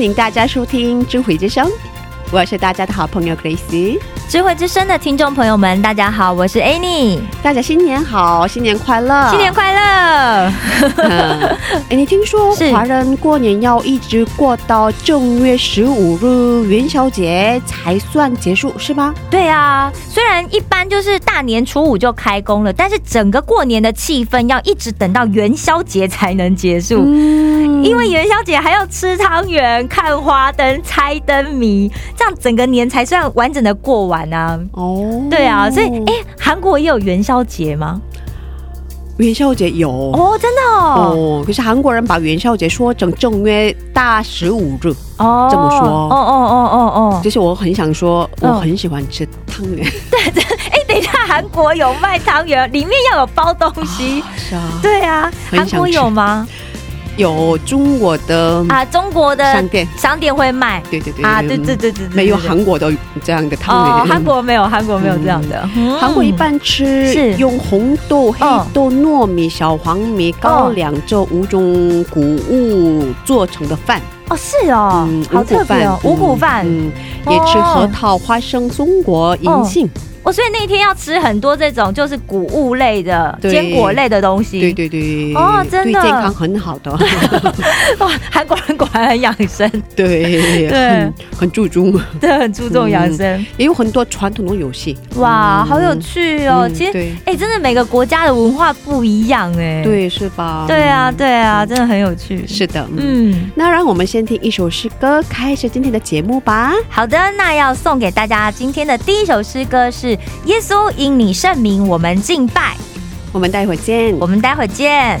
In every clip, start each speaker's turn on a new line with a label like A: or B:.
A: 欢迎大家收听《智慧之声》，我是大家的好朋友 Grace。
B: 智慧之声的听众朋友们，大家好，我是 Annie，
A: 大家新年好，新年快乐！
B: 新年快乐！
A: 嗯哎，你听说
B: 是
A: 华人过年要一直过到正月十五日元宵节才算结束，是吗？
B: 对啊，虽然一般就是大年初五就开工了，但是整个过年的气氛要一直等到元宵节才能结束。
A: 嗯
B: 因为元宵节还要吃汤圆、看花灯、猜灯谜，这样整个年才算完整的过完啊。
A: 哦，
B: 对啊，所以哎，韩国也有元宵节吗？
A: 元宵节有
B: 哦，真的哦，
A: 哦，可是韩国人把元宵节说成正月大十五日，
B: 哦
A: 这么说
B: 哦哦哦哦哦，
A: 就是我很想说，我
B: 嗯
A: 很喜欢吃汤圆。
B: 对哎，等一下，韩国有卖汤圆，里面要有包东西。
A: 是啊，
B: 对啊，韩国有吗？
A: 有中国的
B: 啊，中国的
A: 商店，
B: 商店会卖
A: 对对对
B: 啊，对对对对，对
A: 没有韩国的这样的汤圆。
B: 哦，韩国没有，韩国没有这样的。嗯
A: 韩国一般吃
B: 是
A: 用红豆、黑豆、糯米、小黄米、高粱这五种谷物做成的饭，
B: 哦是哦，好特别哦，五谷饭。
A: 嗯，也吃核桃、花生、松果、银杏。
B: 哦，所以那天要吃很多这种就是谷物类的、坚果类的东西。
A: 对对对，
B: 哦真的
A: 对健康很好的，
B: 哇，韩国人果然很养生，
A: 对，
B: 对
A: 很很注重，
B: 对，很注重养生。
A: 也有很多传统的游戏。
B: 哇，
A: 嗯
B: 好有趣哦！其实，哎，真的每个国家的文化不一样哎。
A: 对是吧？
B: 对啊，对啊，真的很有趣。
A: 是的，嗯。
B: 嗯，
A: 那让我们先听一首诗歌，开始今天的节目吧。
B: 好的，那要送给大家今天的第一首诗歌是《耶稣因你圣名我们敬拜》，
A: 我们待会儿见。
B: 我们待会儿见。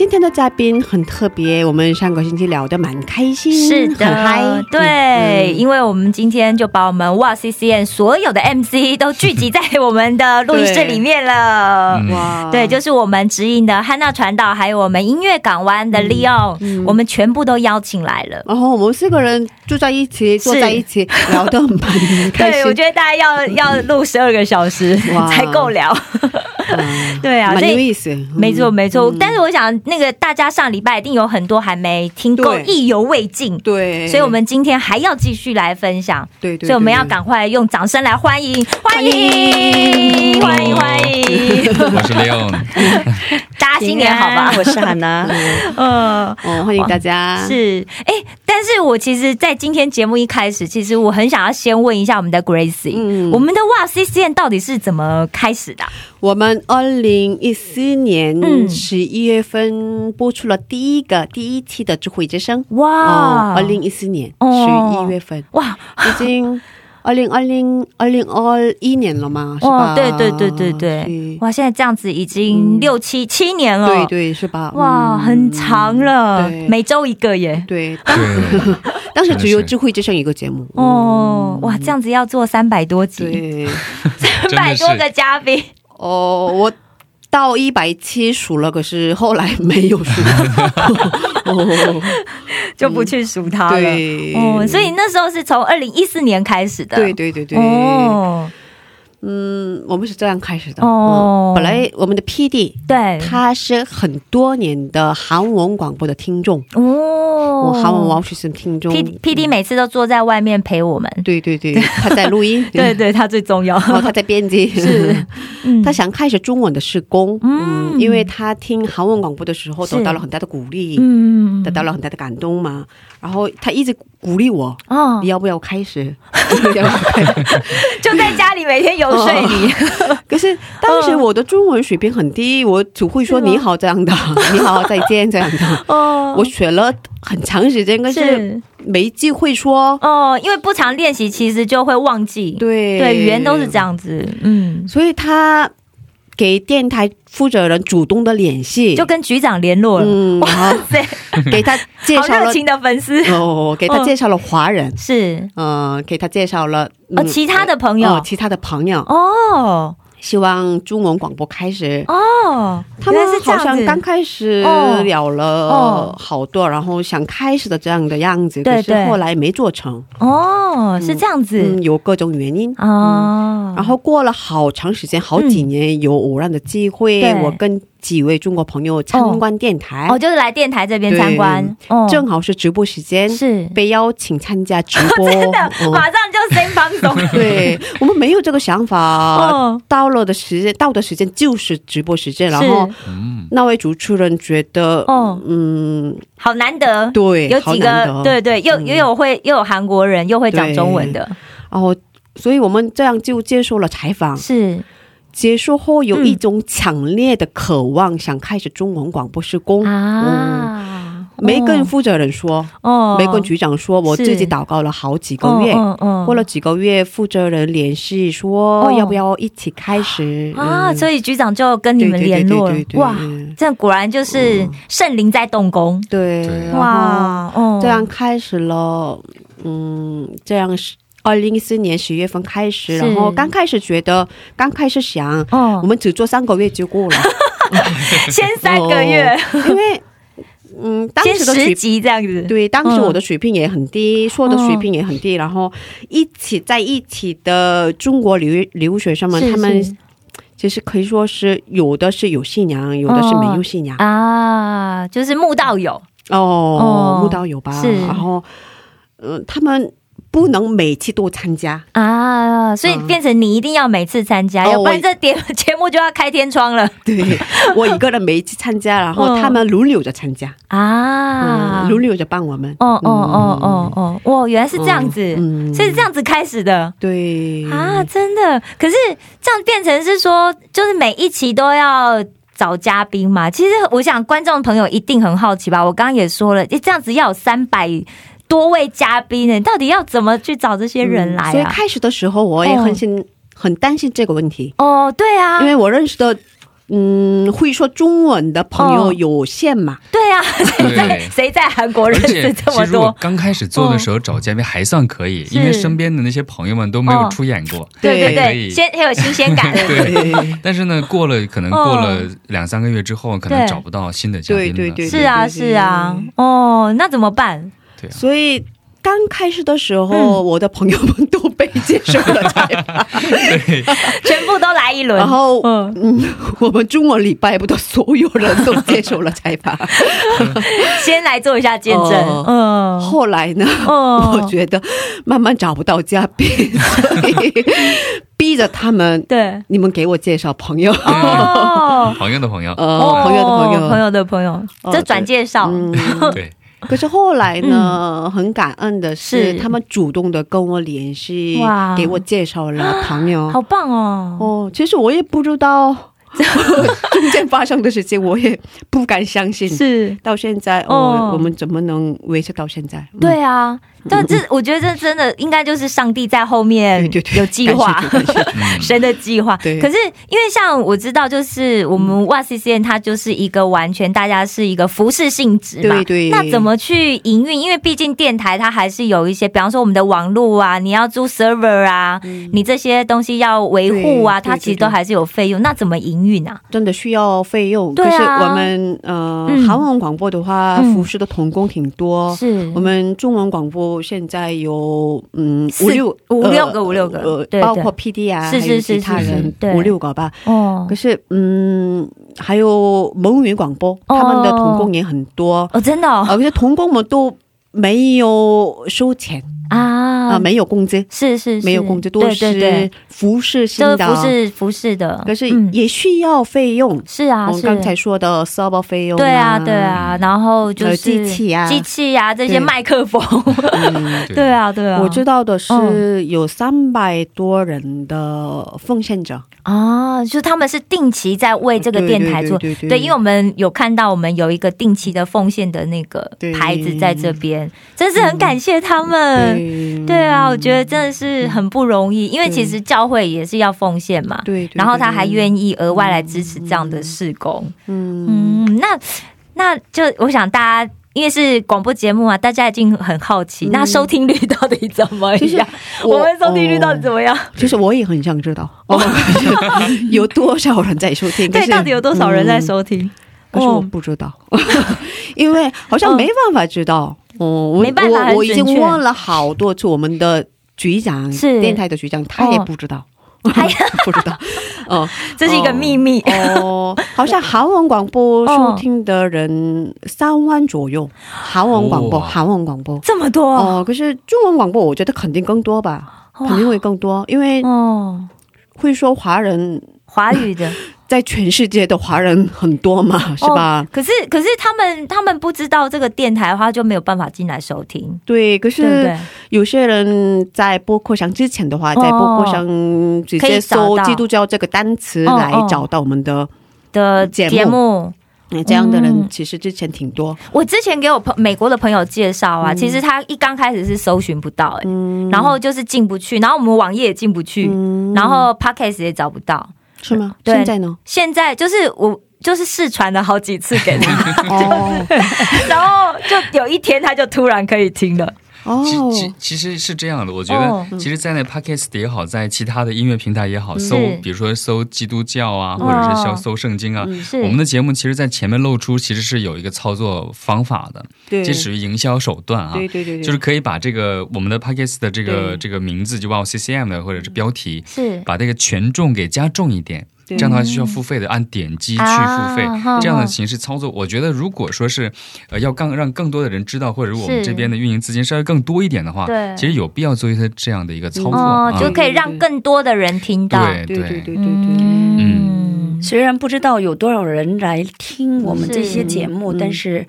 A: 今天的嘉宾很特别，我们上个星期聊得蛮开心，
B: 是的，
A: 很嗨，
B: 对，
A: 嗯
B: 因为我们今天就把我们哇 C C N 所有的 M C 都聚集在我们的录音室里面了。
C: 嗯。
A: 哇。
B: 对，就是我们指引的汉娜传导，还有我们音乐港湾的 Leo，、
A: 嗯。
B: 我们全部都邀请来了。
A: 然后我们四个人住在一起，坐在一起，聊得蛮开心。
B: 对，我觉得大家要要录十二个小时才够聊。
A: 嗯
B: 对啊，
A: 蛮有意思。
B: 没错没错。
A: 嗯
B: 但是我想，那个大家上礼拜一定有很多还没听够，意犹未尽。
A: 对，
B: 所以，我们今天还要继续来分享。
A: 对对，
B: 所以我们要
A: 对
B: 赶快用掌声来欢迎，欢迎，
A: 迎
B: 欢迎，欢迎！
C: 我是 Leon，
B: 大家新年好吧？
D: 我是韩娜。
B: 嗯，
A: 哦，欢迎大家。
B: 是，哎、但是我其实，在今天节目一开始，其实我很想要先问一下我们的 Gracie，、
A: 嗯
B: 我们的哇 C C N 到底是怎么开始的啊、
A: 我们二零一四年
B: 嗯。
A: 十一月份播出了第一个第一期的智慧之声。
B: 哇，
A: 二零一四年
B: 哦。
A: 十一月份，
B: 哇。
A: 已经 二零二零二零二一年了嘛，是
B: 哇，
A: 吧？
B: 对对对对对，哇，现在这样子已经
A: 嗯。
B: 六七七年了，
A: 对对是吧？
B: 哇，
A: 嗯。
B: 很长了，
A: 对。
B: 每周一个耶。
A: 对，当
C: 对，
A: 当时只有智慧之声一个节目。
B: 哦，哇，这样子要做三百多集，三百多个嘉宾，
A: 哦，我到一百七数了，可是后来没有数。哦，
B: 就不去数它了。
A: 对，
B: 哦，所以那时候是从二零一四年开始的。
A: 对对对对，
B: 哦，
A: 嗯，我们是这样开始的。
B: 哦。
A: 嗯本来我们的 PD
B: 对，
A: 他是很多年的韩文广播的听众，
B: 哦。
A: 哦，韩文王学生听众。
B: P P D 每次都坐在外面陪我们。
A: 对对对，他在录音，
B: 对对，他最重要。
A: 他在编辑，
B: 是，嗯。
A: 他想开始中文的施工，
B: 嗯。
A: 嗯，因为他听韩文广播的时候得到了很大的鼓励，
B: 嗯。
A: 得到了很大的感动嘛，然后他一直鼓励我，
B: 哦。
A: 你，要不要开始？
B: 就在家里每天游说你。
A: 可是当时我的中文水平很低，我只会说你好这样的，你好再见这样的。
B: 哦
A: 我学了很长时间，可是
B: 是
A: 没机会说。
B: 哦，因为不常练习，其实就会忘记。
A: 对
B: 对，语言都是这，样子。嗯，
A: 所以他给电台负责人主动的联系，
B: 就跟局长联络了。
A: 嗯，然后
B: 对，
A: 给他介绍了
B: 热情的粉丝。
A: 哦，给他介绍了华人，
B: 是。
A: 呃，给他介绍了
B: 哦，其他的朋友。
A: 哦，其他的朋友，
B: 哦
A: 希望中文广播开始。
B: 哦，
A: 他们好像刚开始
B: 哦
A: 聊
B: 哦
A: 了好多，然后想开始的这样的样子，可是后来没做成，
B: 哦，是这样子。
A: 嗯，有各种原因。
B: 哦，
A: 然后过了好长时间，好几年，有偶然的机会，
B: 对。
A: 我跟几位中国朋友参观电台，
B: 哦，就是来电台这边参观，哦，
A: 正好是直播时间，
B: 是。
A: 被邀请参加直播，
B: 真的，
A: 哦。
B: 马上就先放松。
A: 对我们没有这个想法，
B: 哦。
A: 到了的时间，到的时间就是直播时间，然后
C: 嗯，
A: 那位主持人觉得，
B: 哦。
A: 嗯，
B: 好难得，
A: 对，
B: 有几
A: 好难得。
B: 个对对，又
A: 嗯。
B: 又有会又有韩国人，又会讲中文的，
A: 然后，所以我们这样就接受了采访。
B: 是
A: 结束后有一种强烈的渴望，想开始中文广播施工。
B: 啊，
A: 没跟负责人说，
B: 哦。
A: 没跟局长说，我自己祷告了好几个月。
B: 嗯嗯
A: 过了几个月，负责人联系说、
B: 哦。
A: 要不要一起开始？
B: 啊，
A: 嗯。
B: 所以局长就跟你们联络了
A: 对对对对，对。
B: 哇，
A: 嗯
B: 这果然就是圣灵在动工，
A: 对，
C: 对
B: 哇，哦。
A: 这样开始了，嗯，这样是二零一四年十月份开始，然后刚开始觉得，刚开始想，
B: 哦。
A: 我，们只做三个月就够了，
B: 先三个月，
A: 哦因为，嗯，当时的水
B: 平这样子，
A: 对，当时我的水平也很低，说的
B: 哦
A: 水平也很低，然后一起在一起的中国留留学生们，他们
B: 是。
A: 其实可以说是有的是有信仰，有的是没有信仰。
B: 啊，就是慕道友。
A: 哦
B: 哦，
A: 慕道友吧，
B: 是。
A: 然后，呃，他们不能每次都参加。
B: 啊，所以变成你一定要每次参加，
A: 哦
B: 要不然
A: 我
B: 这节 节目就要开天窗了
A: 对我一个人每一次参加，然后
B: 嗯
A: 他们轮流着参加，
B: 啊
A: 嗯，。轮流着帮我们。
B: 哦哦哦
A: 嗯，
B: 哦哦，哇，原来是这样子，
A: 嗯
B: 所以是这样子开始的。
A: 对
B: 啊，真的。可是这样变成是说，就是每一期都要找嘉宾嘛。其实我想观众朋友一定很好奇吧。我刚刚也说了，诶这样子要有三百多位嘉宾呢，到底要怎么去找这些人来啊？
A: 所以开始的时候我也很心、很担心这个问题，
B: 哦，对啊
A: 因，为我认识的。嗯，会说中文的朋友
B: 哦
A: 有限嘛？
B: 对啊，谁在谁在韩国认识这么多？
C: 刚开始做的时候找嘉宾还算可以，
B: 是
C: 因为身边的那些朋友们都没有
B: 哦
C: 出演过。
B: 对对对，先很有新鲜感。
A: 对
C: 但是呢，过了可能过了两三个月之后，可能找不到新的嘉宾了。
A: 对对对
B: 是啊是啊，哦，那怎么办？
C: 对啊，
A: 所以刚开始的时候，
B: 嗯。
A: 我的朋友们都被接受了采访，
C: 对，
B: 全部都来一轮，
A: 然后
B: 嗯，
A: 嗯，我们中文礼拜部的所有人都接受了采访。
B: 先来做一下见证，
A: 哦。
B: 嗯，
A: 后来呢，
B: 哦
A: 我觉得慢慢找不到嘉宾，所以逼着他们，
B: 对，
A: 你们给我介绍朋友，
B: 哦。
C: 朋友的朋友，
A: 呃，朋友的朋友，
B: 朋友的朋友，
A: 哦
B: 这转介绍，
A: 嗯，
C: 对，
A: 可是后来呢，很感恩的是，
B: 是
A: 他们主动的跟我联系
B: 哇，
A: 给我介绍了朋友。
B: 好棒哦！
A: 哦，其实我也不知道 中间发生的事情，我也不敢相信。
B: 是，
A: 到现在，
B: 哦
A: 哦，我们怎么能维持到现在？嗯
B: 对啊，但这我觉得这真的应该就是上帝在后面
A: 对对对
B: 有计划神的计划。
A: 对
B: 可是因为像我知道，就是我们哇 C C N 它就是一个完全大家是一个服饰性质嘛，
A: 对对
B: 那怎么去营运？因为毕竟电台它还是有一些，比方说我们的网络啊，你要租 server 啊，你这些东西要维护啊，
A: 对对
B: 它其实都还是有费用。那怎么营运啊？
A: 真的需要费用。
B: 对啊
A: 可是我们呃
B: 嗯，
A: 韩文广播的话，
B: 嗯
A: 服饰的童工挺多。
B: 是
A: 我们中文广播现在有嗯五六
B: 五六个五六个
A: 呃
B: 对对
A: 包括 P D 啊，
B: 是是
A: 还有其他人
B: 对。
A: 五六个吧。
B: 哦。
A: 可是嗯，还有蒙语广播，
B: 哦
A: 他们的童工也很多，
B: 哦，真的哦。
A: 而且童工们都没有收钱啊、
B: 啊，
A: 没有工资，
B: 是是是。
A: 没有工资，都
B: 对对对。
A: 是服饰性
B: 就是
A: 的，
B: 服饰服饰的，
A: 可是
B: 嗯。
A: 也需要费用。
B: 是啊，是
A: 我们刚才说的 server 费用、
B: 对啊对，啊，然后就是
A: 机器啊。
B: 机器啊这些麦克风，
A: 嗯，
C: 对。
B: 对啊对啊，
A: 我知道的是
B: 嗯。
A: 有三百多人的奉献者，
B: 啊，就是他们是定期在为这个电台做，
A: 对对对对
B: 对，因为我们有看到我们有一个定期的奉献的那个牌子在这边，真是很感谢他们。
A: 对
B: 对啊，我觉得真的是很不容易，因为其实教会也是要奉献嘛，
A: 对，对
B: 然后他还
A: 意，
B: 愿意额外来支持这样的事工。
A: 嗯，
B: 嗯，那那就我想大家。因为是广播节目嘛，大家已经很好奇，那收听率到底怎么样？我们收听率到底怎么样？
A: 其实我也很想知道，哦，有多少人在收听？
B: 对，到底有多少人在？收听？
A: 嗯可是我
B: 哦
A: 不知道，因为好像没办法知道。哦，我
B: 没办法很
A: 我我已经问了好多次，我们的局长
B: 是。
A: 电台的局长，他也
B: 哦
A: 不知道。
B: 还
A: 不知道，哦，
B: 这是一个秘密。
A: 哦，好像韩文广播
B: 哦。
A: 收听的人三万左右，韩文广播，
C: 哇。
A: 韩文广播。
B: 这么多？
A: 哦，可是中文广播，我觉得肯定更多吧，肯定会更多，因为
B: 哦，
A: 会说华人
B: 华语的。
A: 在全世界的华人很多嘛，是吧？
B: 哦可是可是他们他们不知道这个电台的话，就没有办法进来收听，
A: 对，可是？有些人在播客上之前的话，在播客上直接搜基督教这个单词
B: 哦
A: 来
B: 哦。
A: 找到我们的，
B: 的
A: 节目。
B: 节目，
A: 嗯这样的
B: 嗯。
A: 人其实之前挺多。
B: 我之前给我朋美国的朋友介绍啊，其实他一刚开始是搜寻不到、哎、
A: 嗯，
B: 然后就是进不去，然后我们网页也进不去，
A: 嗯。
B: 然后 podcast 也找不到。
A: 是吗？
B: 对
A: 现在呢？
B: 现在就是我就是试传了好几次给他，
A: 哦
B: 然后就有一天他就突然可以听了。
A: 哦
C: 其其其实是这样的，我觉
B: 哦
C: 得其实，在那 podcast 也好，在其他的音乐平台也好，搜比如说搜基督教啊，
B: 哦
C: 或者是搜搜圣经啊，我们的节目其实，在前面露出其实是有一个操作方法的，
A: 对，
C: 这属于营销手段啊。
A: 对对对对，
C: 就是可以把这个我们的 podcast 的这个这个名字就报 CCM 的或者是标题，
B: 是。
C: 把这个权重给加重一点。
A: 对。
C: 这样的话是需要付费的，按点击去付费
B: 啊，
C: 这样的形式操作，我觉得如果说是呃要更让更多的人知道，或者我们这边的运营资金稍微更多一点的话，
B: 对。
C: 其实有必要做一些这样的一个操作。
B: 就可以让更多的人听到。
C: 对
A: 对对对。对对，
B: 嗯，
E: 虽然不知道有多少人来听我们这些节目，
A: 是
E: 但是。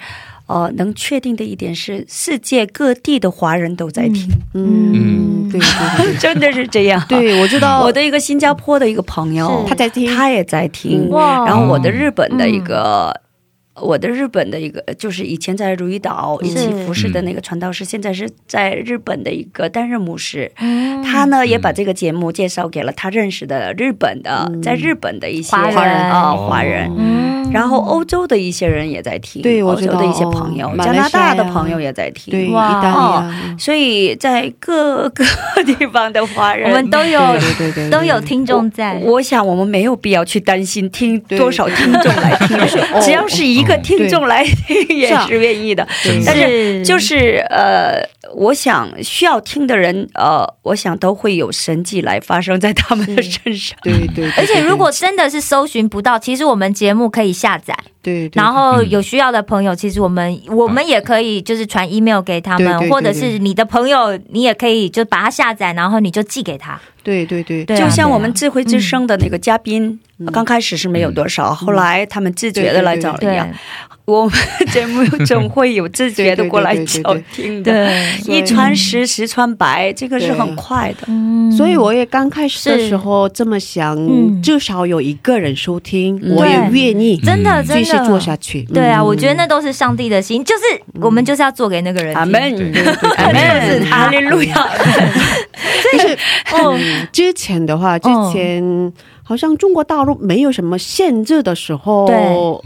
E: 呃，能确定的一点是，世界各地的华人都在听，
A: 嗯，对对对
E: 真的是这样。
A: 对，我知道。
E: 我的一个新加坡的一个朋友，
A: 他在听，
E: 他也在听。
B: 哇。
E: 然后我的日本的一个，我的日本的一个，就是以前在如意岛一起服侍的那个传道士，现在是在日本的一个担任牧师。
B: 嗯。
E: 他呢也把这个节目介绍给了他认识的日本的，在日本的一些
B: 华人。
E: 啊
C: 哦。
E: 华人。
B: 嗯。
E: 然后欧洲的一些人也在听，
A: 对
E: 欧洲的一些朋友，
A: 哦
E: 加拿大的朋友也在听，
A: 对，意
B: 哇
E: 哦
A: 啊，
E: 所以在各个地方的华人，
B: 我们都有
A: 对。对对对，
B: 都有听众在。
E: 我想我们没有必要去担心听多少听众来听，只要是一个听众来听也是愿意的。但是。就是呃，我想需要听的人，呃，我想都会有神迹来发生在他们的身上。
A: 对对，对
B: 而且如果真的是搜寻不到，其实我们节目可以下载，
A: 对，对
B: 然后有需要的朋友，其实我们我们也可以就是传 email 给他们，
A: 对对对
B: 或者是你的朋友，你也可以就把它下载，然后你就寄给他。
A: 对对对。
B: 对啊
E: 就像我们智慧之声的那个嘉宾，刚开始是没有多少，后来他们自觉的来找。我们节目总会有自觉的过来 找听的，
B: 对，
E: 一传十，十传百，这个是很快的。
B: 嗯。
A: 所以我也刚开始的时候这么想，
B: 嗯
A: 至少有一个人收听，
E: 嗯。
A: 我也愿意
B: 真的真
A: 继续做下去。
B: 对啊，
A: 嗯。
B: 我觉得那都是上帝的心，就是我们就是要做给那个人听。
E: 阿门，阿门，哈利路亚。
A: 就是
B: 哦
A: 嗯之前的话，之前好像中国大陆没有什么限制的时候，
B: 对。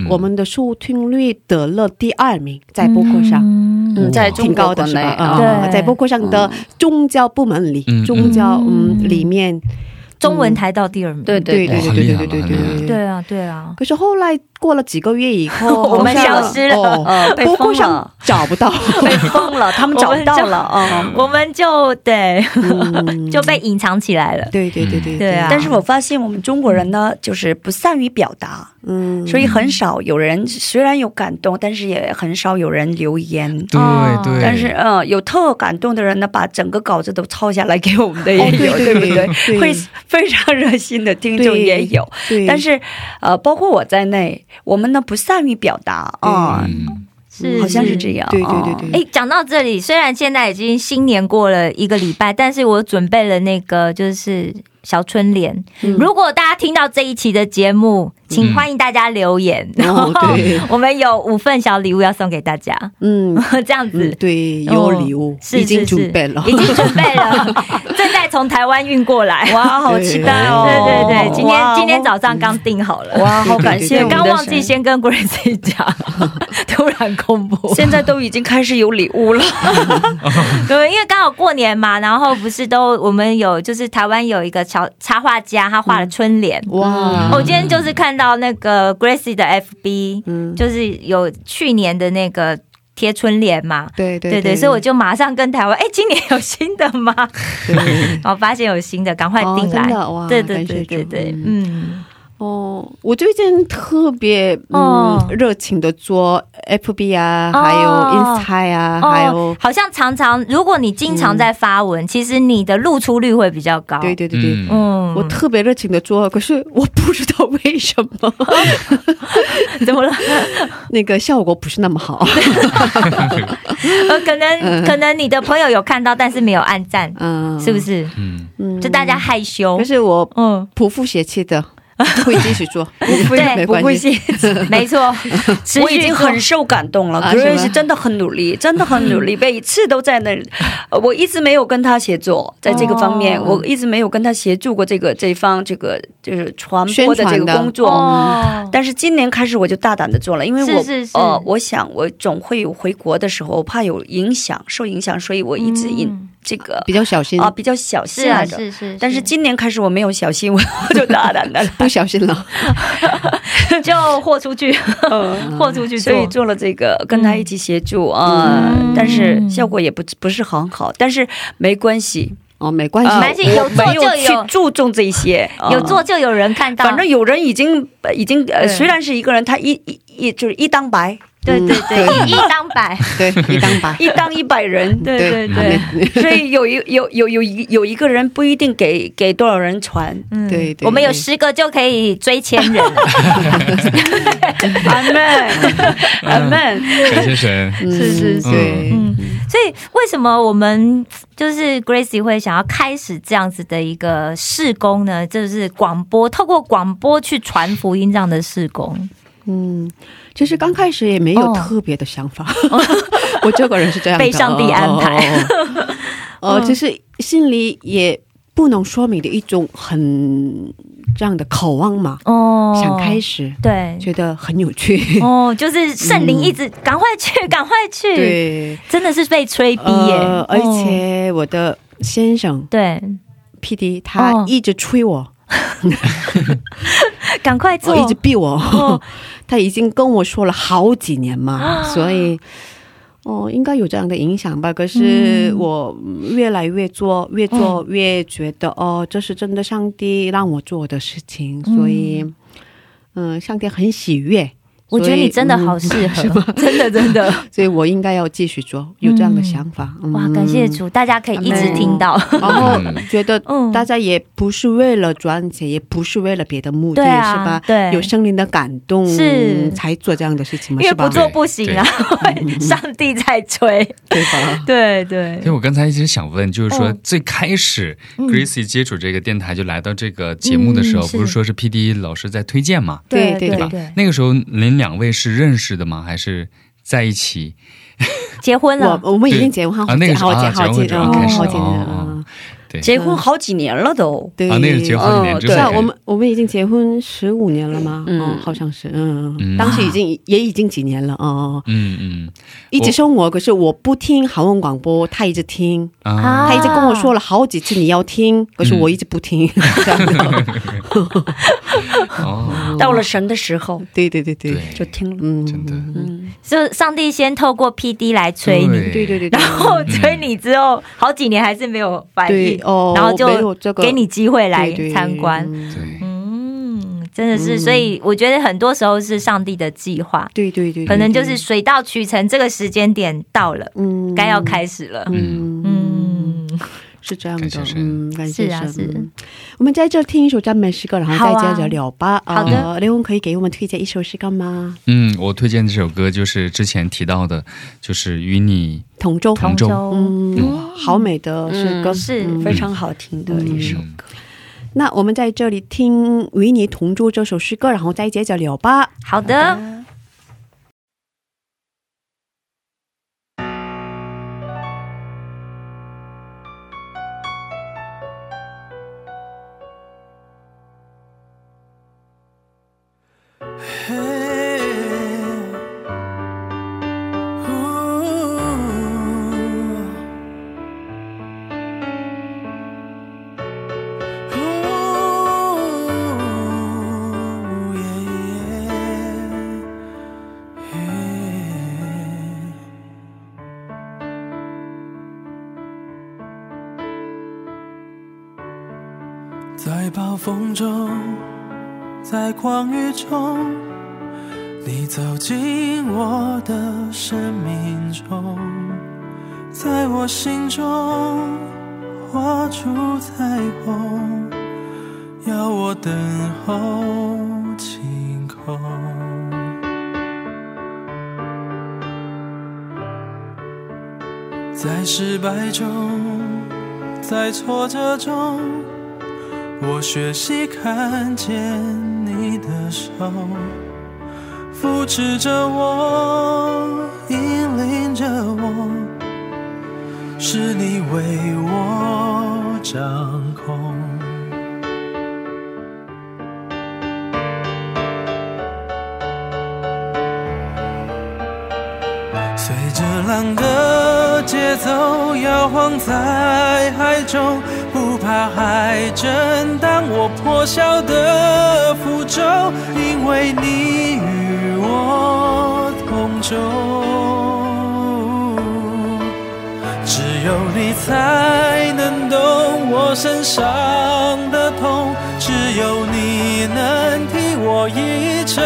A: 我们的收听率得了第二名，在播客上。
B: 嗯。
E: 嗯，在中
A: 挺高的是吧？
E: 啊，
A: 在播客上的宗教部门里，
C: 嗯。
A: 宗教嗯
B: 嗯
A: 里面，
B: 中文台到第二名。
E: 对。
A: 对对对
E: 对对，
A: 对对。对
B: 啊，对啊。
A: 可是后来过了几个月以后，
B: 我们消失了。
E: 被封了，
A: 找不到。
E: 被封了，他们找不到了。啊。
B: 我们就对，
A: 嗯。
B: 就被隐藏起来了。
A: 对对对对
B: 对。啊。
E: 但是我发现我们中国人呢，就是不善于表达，
A: 嗯，
E: 所以很少有人虽然有感动，但是也很少有人留言。
C: 对
B: 哦。
C: 对，
E: 但是，呃，有特感动的人呢，把整个稿子都抄下来给我们的也
A: 哦对
E: 不对？
A: 对。
E: 会非常热心的听众也有，
A: 对，
E: 但是，呃，包括我在内，我们呢不善于表达啊，
C: 嗯，
B: 是
E: 好像是这样。
A: 对对
E: 哦
A: 对对，
B: 哎，讲到这里，虽然现在已经新年过了一个礼拜，但是我准备了那个就是小春联。
A: 嗯。
B: 如果大家听到这一期的节目，请欢迎大家留言，然后
A: 哦对。
B: 我们有五份小礼物要送给大家，
A: 嗯。
B: 这样子。
A: 嗯，对，有礼物
B: 是
A: 已经
B: 是是。
A: 准备了，
B: 已经准备了，正在从台湾运过来。
E: 哇，好期待哦！
B: 对对对，今天今天早上刚订好了。
E: 哇，好感谢
B: 刚忘记先跟 Grace 讲，突然公布。
E: 现在都已经开始有礼物了，
B: 对，因为刚好过年嘛，然后不是都我们有就是台湾有一个插插画家，他画了春联。
A: 哇，
B: 我今天就是看到那个 Gracie 的 FB，、
A: 嗯，
B: 就是有去年的那个贴春联嘛。
A: 对对
B: 对对，所以我就马上跟台湾，哎，今年有新的吗？
A: 对
B: 然后发现有新的，赶快订来。对对对对对，
A: 嗯
B: 嗯，
A: 哦，我最近特别
B: 哦
A: 嗯热情的做 FB 啊，
B: 哦
A: 还有 Insta 啊，还有
B: 哦，好像常常，如果你经常在发文，其实你的露出率会比较高。
A: 对对对对。
C: 嗯，
B: 嗯，
A: 我特别热情的做，可是我不知道为什么
B: 怎么了？
A: 那个效果不是那么好。
B: 呃，可能可能你的朋友有看到，但是没有按赞，
A: 嗯，
B: 是不？是？
C: 嗯，
A: 嗯
B: 就大家害羞
A: 可。是我
B: 嗯，
A: 不负邪气的，会继续做，
B: 对
E: 不会
A: 系。
E: 谢。
B: 没错，
E: 我已经很受感动了
A: 啊是吗
E: ，Grace 真的很努力，真的很努力，每一次都在那我一直没有跟他协作，在这个方面，
B: 哦。
E: 我一直没有跟他协助过这个这方这个就是传播的这个工作。
B: 哦，
E: 但是今年开始我就大胆的做了，因为我
B: 是是是。
E: 呃，我想我总会有回国的时候，我怕有影响，受影响，所以我一直引
B: 嗯
E: 这个
A: 比较小心。
E: 啊、比较小
B: 是啊
E: 心来着。
B: 是是，
E: 但是今年开始我没有小心，我就大胆的
A: 不小心了。
B: 就豁出去，豁出去。
E: 所以做了这个，跟他一起协助啊、
B: 嗯。
E: 但是效果也不不是很好，但是没关系，
A: 哦，没关系，
E: 呃
B: 没关系有
E: 我
B: 做就有。
E: 注重这些，
B: 有
E: 呃
B: 做就有人看到，
E: 反正有人已经呃已经呃，虽然是一个人，他一一一就是一当百，
B: 对对对，
A: 嗯
B: 一一当百，
A: 对，一当百，
E: 一当一百人，
B: 对对对，
E: 所以有一有有有一有一个人不一定给给多少人传，
B: 嗯。
A: 对对
B: 我们有十个就可以追千人了，
E: 阿门，阿门。
C: 感谢神。
B: 是是是，嗯，所以为什么我们就是 Gracie 会想要开始这样子的一个事工呢？就是广播，透过广播去传福音这样的事工。
A: 嗯，其实刚开始也没有
B: 哦。
A: 特别的想法，我这个人是这样的，
B: 被上帝安排。
A: 哦。就是心里也不能说明的一种很这样的渴望嘛，
B: 哦。
A: 想开始，
B: 对。
A: 觉得很有趣，
B: 哦，就是圣灵一直赶快去，赶快去，，
A: 对，
B: 真的是被催逼耶！
A: 呃，而
B: 哦
A: 且我的先生
B: 对
A: ，P D 他
B: 哦。
A: 一直催我，
B: 赶快做，
A: 我一直逼我，
B: 哦
A: 他已经跟我说了好几年嘛，所以。哦，应该有这样的影响吧。可是
B: 嗯
A: 我越来越做，越做越觉得、哦，这是真的上帝让我做的事情，所以，嗯、上帝很喜悦。
B: 我觉得你真的好适合，真的 真的，
A: 所以我应该要继续做，有这样的想法。嗯。
B: 哇！感谢主，大家可以一直听到，
A: 然后觉得
B: 嗯。
A: 大家也不是为了赚钱，也不是为了别的目的，
B: 啊
A: 是吧？
B: 对。
A: 有生灵的感动
B: 是。
A: 才做这样的事情嘛，
B: 因为不做不行啊，上帝在催，
A: 对吧？
B: 对对。
C: 所以我刚才一直想问，就是说
B: 嗯。
C: 最开始
B: 嗯。
C: Gracie 接触这个电台，就来到这个节目的时候，
B: 嗯是。
C: 不是说是 P D 老师在推荐嘛，
A: 对。对
C: 吧？
B: 对对，？
C: 那个时候您两位是认识的吗？还是在一起？
B: 结婚了，
A: 我我们已经结婚好
C: 啊那个
A: 好几
C: 是啊
A: 好几年了，
C: 结婚
A: 好几年
C: 哦哦
A: 了。
C: 对，
E: 结婚好几年了都，
A: 对。
C: 啊那是结婚一年之后
A: 是啊，
C: 开始。
A: 我们我们已经结婚十五年了吗？
E: 嗯。
A: 嗯，好像是，嗯，
C: 嗯。
A: 当时已经也已经几年了哦，
C: 嗯嗯
A: 一直生活，可是我不听韩文广播，他一直听，
C: 啊，
A: 他一直跟我说了好几次你要听，可是我一直不听，
E: 到了神的时候。
A: 对对对对，
C: 对，
E: 就听了。
A: 嗯，
C: 真的。
E: 嗯，
B: 就上帝先透过 P D 来催你，
A: 对对对，对。
B: 然后催你之后好几年还是没有反应，
A: 对哦，
B: 然后就给你机会来参观。
A: 嗯。
C: 对，
B: 嗯，真的是，
A: 嗯。
B: 所以我觉得很多时候是上帝的计划，
A: 对对对，对
B: 可能就是水到渠成，这个时间点到了，
A: 嗯。
B: 该要开始了。
A: 嗯。
B: 嗯，
A: 是这样的
C: 感谢，神。
A: 嗯，感谢神。
B: 是啊是。
A: 嗯我们在这听一首赞美诗歌，然后再接着聊吧。
B: 好的。
A: 呃，刘文可以给我们推荐一首诗歌吗？
C: 嗯，我推荐这首歌就是之前提到的，就是与你
A: 同舟，
C: 同舟。
A: 嗯，好美的诗歌，
E: 嗯
B: 是
A: 嗯。
E: 非常好听的一首
C: 嗯。
E: 歌。
A: 那我们在这里听《与你同舟》这首诗歌，然后再接着聊吧。
B: 好的，
F: 在暴风中，在狂雨中，走进我的生命中，在我心中画出彩虹，要我等候晴空。在失败中，在挫折中。我学习看见你的手，扶持着我，引领着我，是你为我掌控。随着浪的节奏摇晃在海中，不怕海震荡我破晓的浮舟，因为你中。只有你才能懂我身上的痛，只有你能替我一程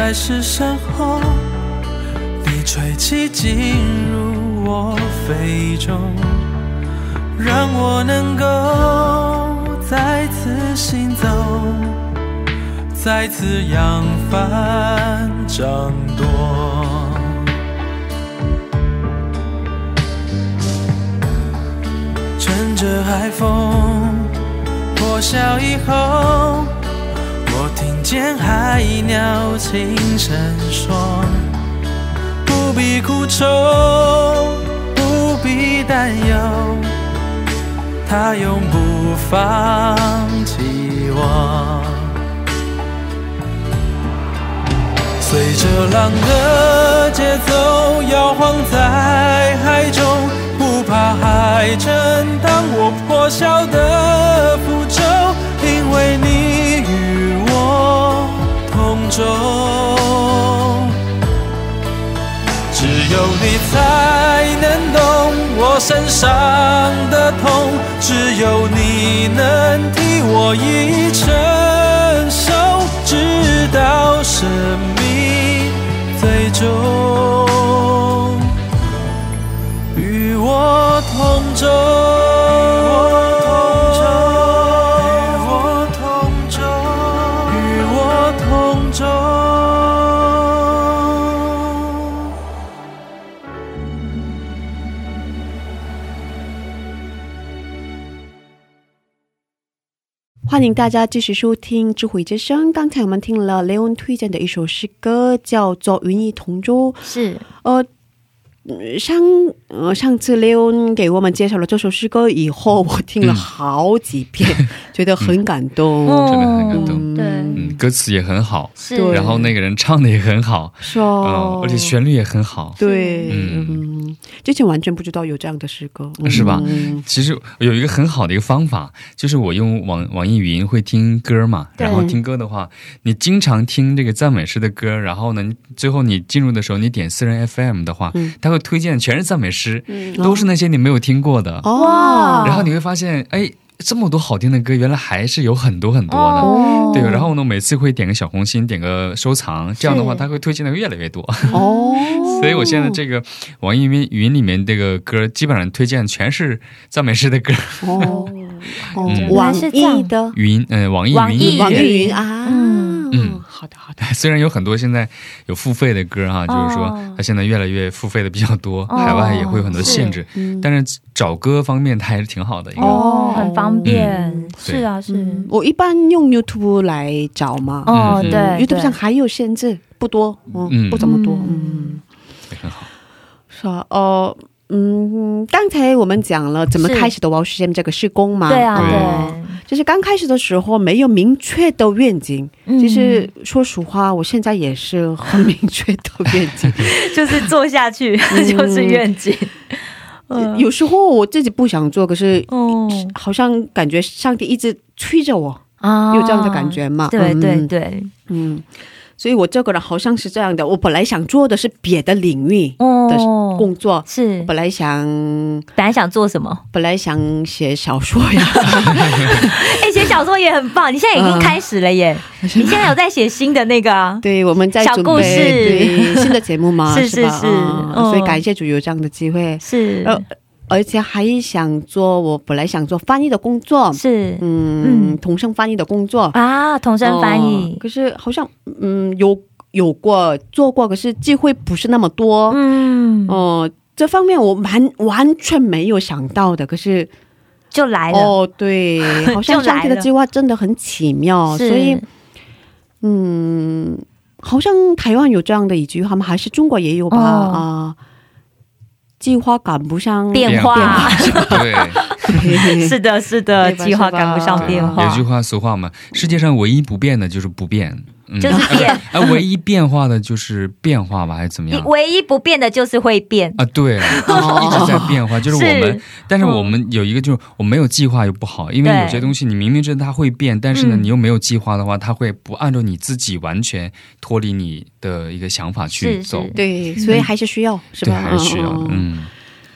F: 在失声后，你吹气进入我肺中，让我能够再次行走，再次扬帆掌舵。趁着海风破晓以后。见海鸟轻声说：“不必苦愁，不必担忧，它永不放弃我。”随着浪的节奏摇晃在海中，不怕海震荡我破晓的符咒，因为你中。只有你才能懂我身上的痛，只有你能替我一承受，直到生命最终与我同舟。
A: 欢迎大家继续收听《智慧之声》。刚才我们听了雷恩推荐的一首诗歌，叫做《云一同舟》。
B: 是。
A: 呃，嗯上呃上次雷恩给我们介绍了这首诗歌以后，我听了好几遍，觉得很感动。
C: 真的很感动。
A: 嗯。
B: 对，
C: 嗯，歌词也很好，
B: 是。
A: 对。
C: 然后那个人唱的也很好，
A: 是
C: 嗯
A: 哦，，
C: 而且旋律也很好。
A: 对，
C: 嗯
A: 嗯，之前完全不知道有这样的诗歌，
C: 是吧？
A: 嗯。
C: 其实有一个很好的一个方法，就是我用网网易云会听歌嘛，然后听歌的话，你经常听这个赞美诗的歌，然后呢，最后你进入的时候，你点私人 FM 的话，
A: 嗯。
C: 它会推荐全是赞美诗，都是那些你没有听过的，
A: 哦，
B: 哇。
C: 然后你会发现，哎，这么多好听的歌，原来还是有很多很多的。
B: 哦。
C: 对，然后呢，每次会点个小红心，点个收藏，这样的话，
B: 是
C: 它会推荐的越来越多。
A: 哦，
C: 所以我现在这个网易云云里面这个歌，基本上推荐全是赞美诗的歌。
A: 哦。哦
C: 嗯，
A: 网
B: 原来是这样
A: 易的
C: 云，嗯、网易云
B: 网易
A: 网易云啊，
B: 嗯
C: 嗯。
A: 好的好的，
C: 虽然有很多现在有付费的歌哈、就是说
B: 哦。
C: 它现在越来越付费的比较多，
B: 哦
C: 海外也会有很多限制，
A: 嗯。
C: 但是找歌方面它还是挺好的。一个
B: 哦，很方便，
C: 嗯
B: 是啊，是。
A: 嗯，我一般用 YouTube 来找嘛，
B: 哦，
C: 嗯
B: 对
A: ，YouTube 上还有限制，不多，嗯，
C: 嗯。
A: 不怎么多，
B: 嗯。
C: 很好。
A: 是啊，哦。嗯，刚才我们讲了怎么开始的 Wow CM 这个施工嘛，
B: 对啊，
C: 对
B: 对，
A: 就是刚开始的时候没有明确的愿景，
B: 嗯。
A: 其实说实话，我现在也是很明确的愿景。
B: 就是做下去就是愿景，嗯
A: 有时候我自己不想做，可是
B: 哦。
A: 好像感觉上帝一直催着我，
B: 啊
A: 有这样的感觉嘛？
B: 对对
A: 嗯
B: 对，
A: 嗯，所以我这个人好像是这样的。我本来想做的是别的领域的
B: 哦，
A: 工作，
B: 是
A: 本来想
B: 本来想做什么？
A: 本来想写小说呀，
B: 哎，写小说也很棒，你现在已经开始了耶！你现在有在写新的那个啊？
A: 对，我们在准
B: 小故事
A: 新的节目嘛，吧
B: 是是是
A: 所以感谢主有这样的机会。
B: 是
A: 呃而且还想做，我本来想做翻译的工作，
B: 是。
A: 嗯，
B: 嗯。
A: 同声翻译的工作，
B: 啊，同声翻译。
A: 哦，可是好像嗯有有过做过，可是机会不是那么多，
B: 嗯，
A: 哦、这方面我完完全没有想到的，可是
B: 就来了。
A: 哦，对，好像上帝的计划真的很奇妙，所以，嗯，好像台湾有这样的一句话吗？还是中国也有吧？
B: 哦。
A: 啊、计划赶不上
B: 变化，
C: 对，
B: 是的，是的，计划赶不上变化。
C: 有句，话俗话嘛，世界上唯一不变的就是不变，嗯、
B: 就是变。
C: 啊，唯一变化的就是变化吧，还是怎么样？
B: 唯一不变的就是会变。
C: 啊，对，就是一直在变化，就是我们
B: 是，
C: 但是我们有一个就是我没有计划又不好，因为有些东西你明明知道它会变，但是呢，
B: 嗯。
C: 你又没有计划的话，它会不按照你自己完全脱离你的一个想法去走
B: 是，
A: 对，所以还是需要，是
C: 对，
A: 吧？
C: 还是需要，
A: 嗯，
C: 嗯，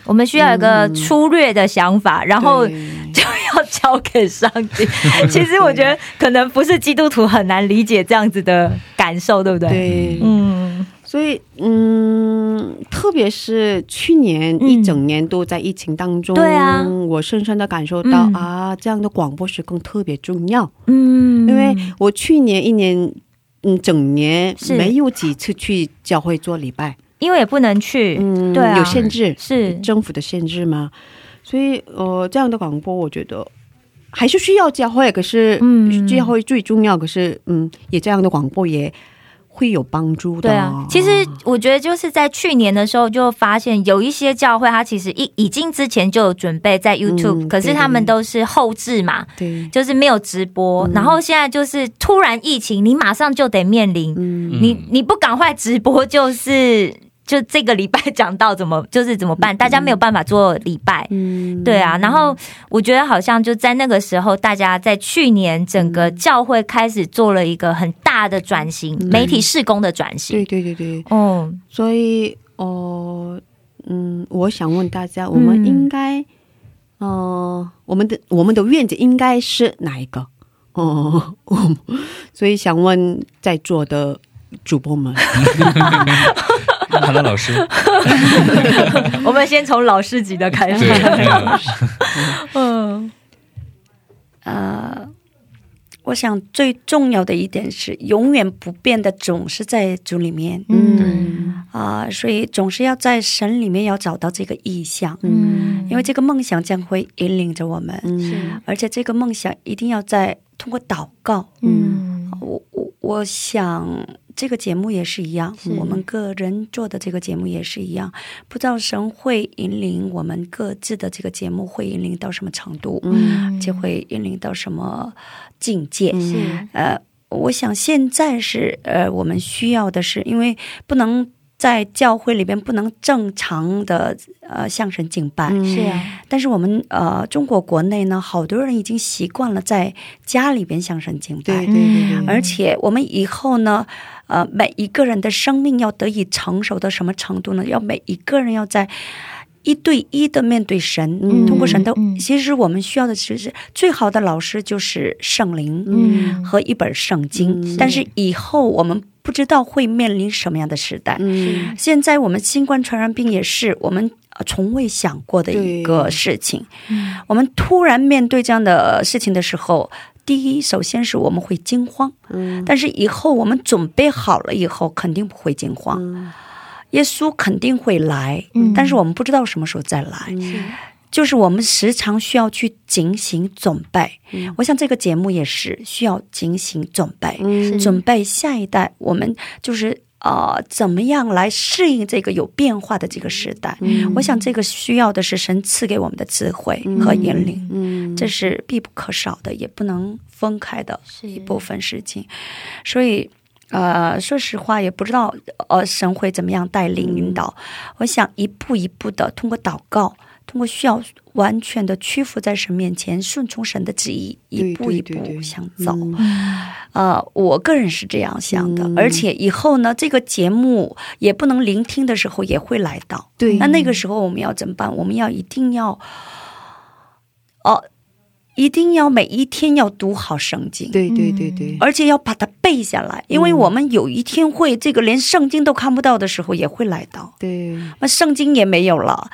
B: 我们需要有个粗略的想法，然后 就要交给上帝。其实我觉得可能不是基督徒很难理解这样子的感受，对不对？
A: 对，
B: 嗯，
A: 所以嗯，特别是去年
B: 嗯
A: 一整年都在疫情当中，
B: 对啊。
A: 我深深的感受到、
B: 嗯。
A: 啊，这样的广播时更特别重要。
B: 嗯。
A: 因为我去年一年，嗯，整年
B: 是。
A: 没有几次去教会做礼拜，
B: 因为也不能去，
A: 嗯，
B: 对啊。
A: 有限制，
B: 是。
A: 政府的限制吗，所以呃，这样的广播我觉得还是需要教会，可是
B: 嗯。
A: 教会最重要，可是嗯，也这样的广播也会有帮助的。
B: 对啊，其实我觉得就是在去年的时候就发现有一些教会，它其实已已经之前就有准备在 YouTube，、
A: 嗯
B: 可是他们都是后置嘛，
A: 对，
B: 就是没有直播。然后现在就是突然疫情，你马上就得面临，
A: 嗯。
B: 你你不赶快直播，就是就这个礼拜讲到怎么就是怎么办，大家没有办法做礼拜。
A: 嗯，
B: 对啊，然后我觉得好像就在那个时候，大家在去年整个教会开始做了一个很大的转型，媒体事工的转型。
A: 对。对对对，
B: 哦，
A: 所以哦、嗯，我想问大家，我们应该，呃，我们的我们的愿景应该是哪一个？哦、所以想问在座的主播们，
C: 好的，老师，
B: 我们先从老师级的开始。，嗯。
C: 嗯。
E: 呃，我想最重要的一点是，永远不变的总是在主里面。
B: 嗯。
E: 啊、所以总是要在神里面要找到这个意向，
B: 嗯。
E: 因为这个梦想将会引领着我们，
A: 嗯。
E: 而且这个梦想一定要在通过祷告。
B: 嗯。
E: 我我我想这个节目也是一样，我们个人做的这个节目也是一样，不知道神会引领我们各自的这个节目会引领到什么程度，
A: 嗯。
E: 就会引领到什么境界。
B: 是。
E: 呃，我想现在是呃，我们需要的是，因为不能在教会里边不能正常的呃向神敬拜，
B: 是啊，
E: 但是我们呃中国国内呢，好多人已经习惯了在家里边向神敬拜，
A: 对对对对，
E: 而且我们以后呢，呃，每一个人的生命要得以成熟到什么程度呢？要每一个人要在一对一的面对神，
A: 嗯
E: 通过神的。
B: 嗯
E: 其实我们需要的其实最好的老师就是圣灵，
B: 嗯
E: 和一本圣经。
A: 嗯
E: 但是以后我们不知道会面临什么样的时代。
A: 嗯
E: 现在我们新冠传染病也是我们呃从未想过的一个事情。我们突然面对这样的事情的时候，第一，首先是我们会惊慌，
A: 嗯
E: 但是以后我们准备好了以后，肯定不会惊慌。
A: 嗯
E: 耶稣肯定会来，
B: 嗯
E: 但是我们不知道什么时候再来。就是我们时常需要去警醒准备。我想这个节目也是需要警醒准备，
A: 嗯
E: 准备下一代，我们就是呃，怎么样来适应这个有变化的这个时代？我想这个需要的是神赐给我们的智慧和引领，
A: 嗯
E: 这是必不可少的，也不能分开的一部分事情。所以。呃，说实话，也不知道呃神会怎么样带领引导。我想一步一步的通过祷告，通过需要完全的屈服在神面前，顺从神的旨意，一步一步向走。
A: 嗯
E: 呃，我个人是这样想的，
A: 嗯
E: 而且以后呢，这个节目也不能聆听的时候也会来到。
A: 对
E: 那那个时候我们要怎么办？我们要一定要，哦、一定要每一天要读好圣经。
A: 对对对对，
E: 而且要把它背下来，因为我们有一天会这个连圣经都看不到的时候也会来到，
A: 对。
E: 那圣经也没有了，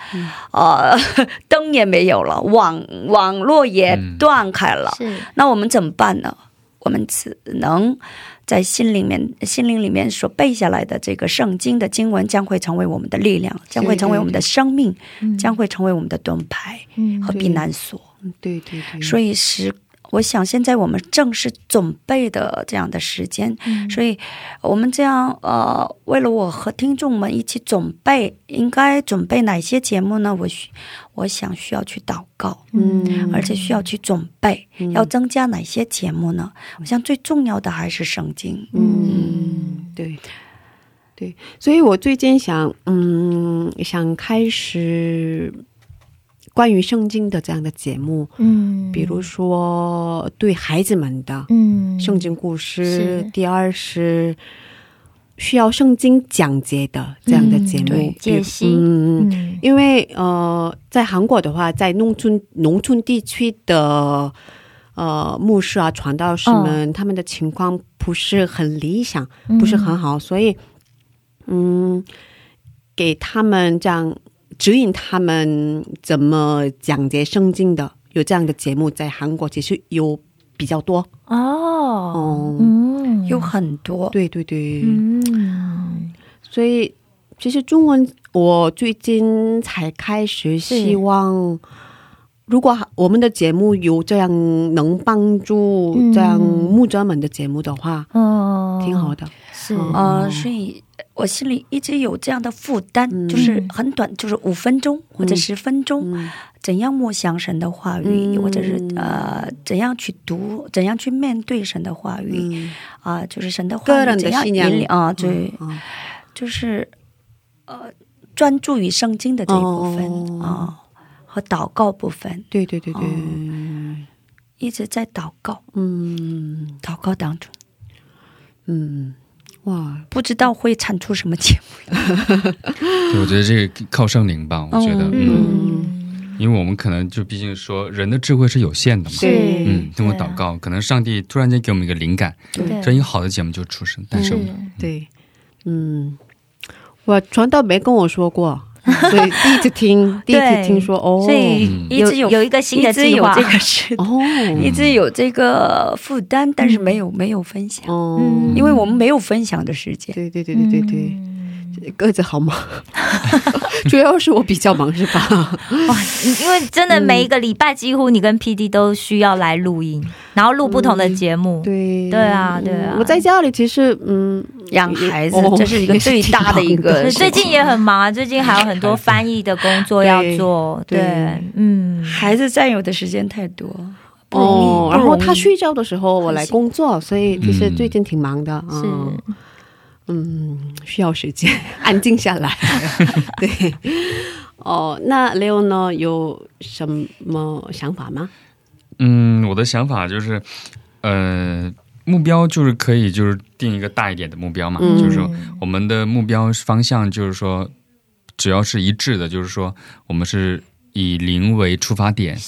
E: 呃，灯也没有了，网网络也断开了，
B: 是。
E: 那我们怎么办呢？我们只能在心里面、心灵里面所背下来的这个圣经的经文，将会成为我们的力量，将会成为我们的生命，将会成为我们的盾牌
B: 嗯
E: 和避难所。
A: 对对对，
E: 所以是我想现在我们正是准备的这样的时间，所以我们这样呃，为了我和听众们一起准备，应该准备哪些节目呢？我需我想需要去祷告，
A: 嗯。
E: 而且需要去准备，要增加哪些节目呢？我想最重要的还是圣经，
A: 嗯，对，对，所以我最近想，嗯，想开始关于圣经的这样的节目，
B: 嗯。
A: 比如说对孩子们的
B: 嗯。
A: 圣经故事，
B: 是。
A: 第二是需要圣经讲解的这样的节目，
B: 解析。
A: 嗯。
B: 嗯。
A: 因为呃，在韩国的话，在农村农村地区的呃牧师啊、传道士们，他们的情况不是很理想，不是很好，所以嗯，给他们这样指引他们怎么讲解圣经的，有这样的节目，在韩国其实有比较多。
B: 哦
A: 哦。
B: 嗯。
E: 有很多，
A: 对对对，
B: 嗯。
A: 所以其实中文我最近才开始希望，如果我们的节目有这样能帮助
B: 嗯。
A: 这样牧者们的节目的话，
B: 嗯
A: 挺好的。
B: 是。
E: 呃，所以我心里一直有这样的负担，
A: 嗯。
E: 就是很短，就是五分钟或者十分钟，
A: 嗯。
E: 怎样默想神的话语，
A: 嗯。
E: 或者是呃怎样去读，怎样去面对神的话语
A: 嗯，
E: 啊、就是神的话语怎样引领啊，对，
A: 嗯。
E: 就是呃专注于圣经的这一部分啊、
A: 哦
E: 和祷告部分，
A: 对对对对，
E: 一直在祷告，
A: 嗯。
E: 祷告当中，
A: 嗯，哇，
E: 不知道会产出什么节目。
C: 对我觉得这个靠圣灵吧，我觉得，嗯，
A: 嗯，
C: 因为我们可能就毕竟说人的智慧是有限的嘛，
A: 对
C: 嗯，通过祷告，可能上帝突然间给我们一个灵感，
B: 对。
C: 这样一个好的节目就出生诞生了。
A: 对，嗯，我传道没跟我说过，所以第一次听，第一次听说哦，
B: 所以
E: 一直有
B: 有一个新的
E: 一直
B: 计划，
E: 有这个是，
A: 哦，
E: 一直有这个负担，但是没有没有分享，
A: 哦，
B: 嗯。
E: 因为我们没有分享的时间。
A: 对对对对对对。
B: 嗯
A: 各自好吗，主要是我比较忙是吧？
B: 哇，因为真的每一个礼拜几乎你跟 PD 都需要来录音，然后录不同的节目。
A: 对
B: 对啊对啊
A: 我在家里其实嗯，
E: 养孩子
A: 哦
E: 这是一个最大的一个
B: 最近也很忙啊，最近还有很多翻译的工作要做。
A: 对
B: 对，嗯，
E: 孩子占有的时间太多。
A: 哦，然后他睡觉的时候我来工作，所以其实最近挺忙的。
B: 啊
A: 嗯嗯，需要时间 安静下来。对，哦，那 Leo 呢，有什么想法吗？
C: 嗯，我的想法就是，呃，目标就是可以就是定一个大一点的目标嘛，
A: 嗯
C: 就是说我们的目标方向就是说，只要是一致的，就是说我们是以零为出发点。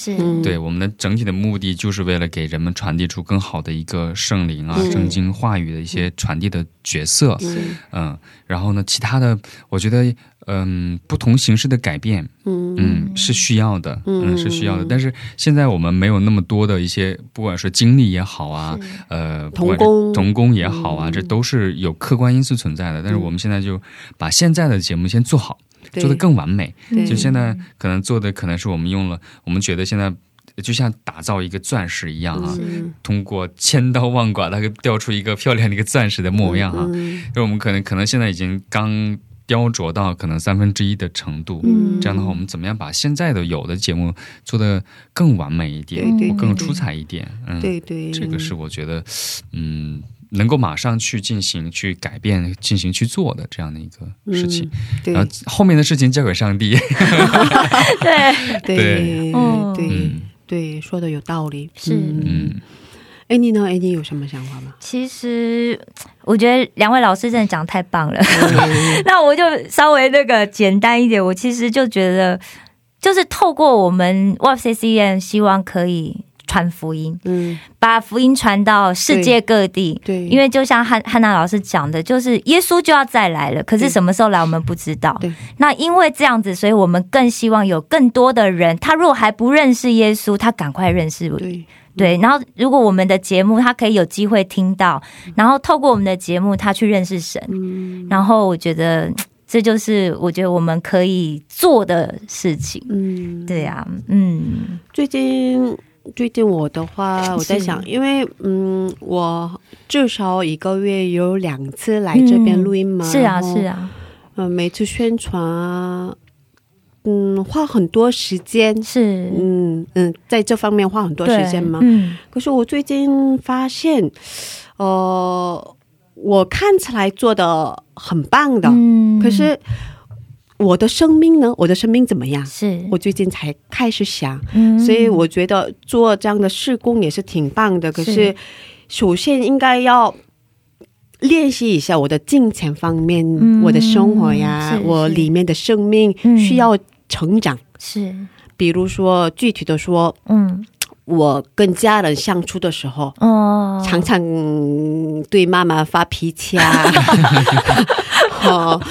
C: 对我们的整体的目的，就是为了给人们传递出更好的一个圣灵啊、
A: 嗯
C: 圣经话语的一些传递的角色。
A: 嗯
C: 嗯，然后呢，其他的，我觉得，嗯，不同形式的改变，
A: 嗯
C: 嗯，是需要的，
A: 嗯
C: 嗯，是需要的。但是现在我们没有那么多的一些，不管是经历也好啊，呃，不管是
A: 童工
C: 童工也好啊，
A: 嗯
C: 这都是有客观因素存在的。但是我们现在就把现在的节目先做好，做得更完美。
A: 对
C: 就现在可能做的可能是我们用了，我们觉得现在。就像打造一个钻石一样啊，
A: 嗯
C: 通过千刀万剐，它给雕出一个漂亮的一个钻石的模样啊。
A: 嗯
C: 就我们可能可能现在已经刚雕琢到可能三分之一的程度，
A: 嗯。
C: 这样的话，我们怎么样把现在的有的节目做得更完美一点，
A: 对对对
C: 更出彩一点？嗯，
A: 对对，
C: 这个是我觉得，嗯，能够马上去进行、去改变、进行去做的这样的一个事情。
A: 对。
C: 然后后面的事情交给上帝。
B: 对，
A: 对。
C: 对
B: 嗯。
A: 对
C: 嗯。
A: 对，说的有道理。
B: 是。
C: 嗯，
A: 哎，你呢？哎，你有什么想法吗？
B: 其实我觉得两位老师真的讲得太棒了，那我就稍微那个简单一点。我其实就觉得，就是透过我们 YCCM，希望可以传福音，
A: 嗯，
B: 把福音传到世界各地。
A: 对，
B: 因为就像汉汉娜老师讲的，就是耶稣就要再来了，可是什么时候来我们不知道
A: 对。
B: 那因为这样子，所以我们更希望有更多的人，他如果还不认识耶稣，他赶快认识
A: 对
B: 对，然后如果我们的节目他可以有机会听到，然后透过我们的节目他去认识神，
A: 嗯。
B: 然后我觉得嘖 这就是我觉得我们可以做的事情。
A: 嗯，
B: 对啊，嗯，
A: 最近最近我的话，我在想，因为嗯，我至少一个月有两次来这边录音嘛，
B: 是啊，是，啊，
A: 嗯、每次宣传啊，嗯，花很多时间，
B: 是，
A: 嗯嗯，在这方面花很多时间
B: 吗。嗯，
A: 可是我最近发现，呃，我看起来做的很棒的，
B: 嗯
A: 可是我的生命呢？我的生命怎么样？
B: 是，
A: 我最近才开始想，
B: 嗯
A: 所以我觉得做这样的事工也是挺棒的。可是
B: 是，
A: 首先应该要练习一下我的金钱方面，
B: 嗯
A: 我的生活呀，我里面的生命
B: 嗯
A: 需要成长。
B: 是，
A: 比如说，具体的说，
B: 嗯，
A: 我跟家人相处的时候，
B: 哦，
A: 常常对妈妈发脾气啊，哦，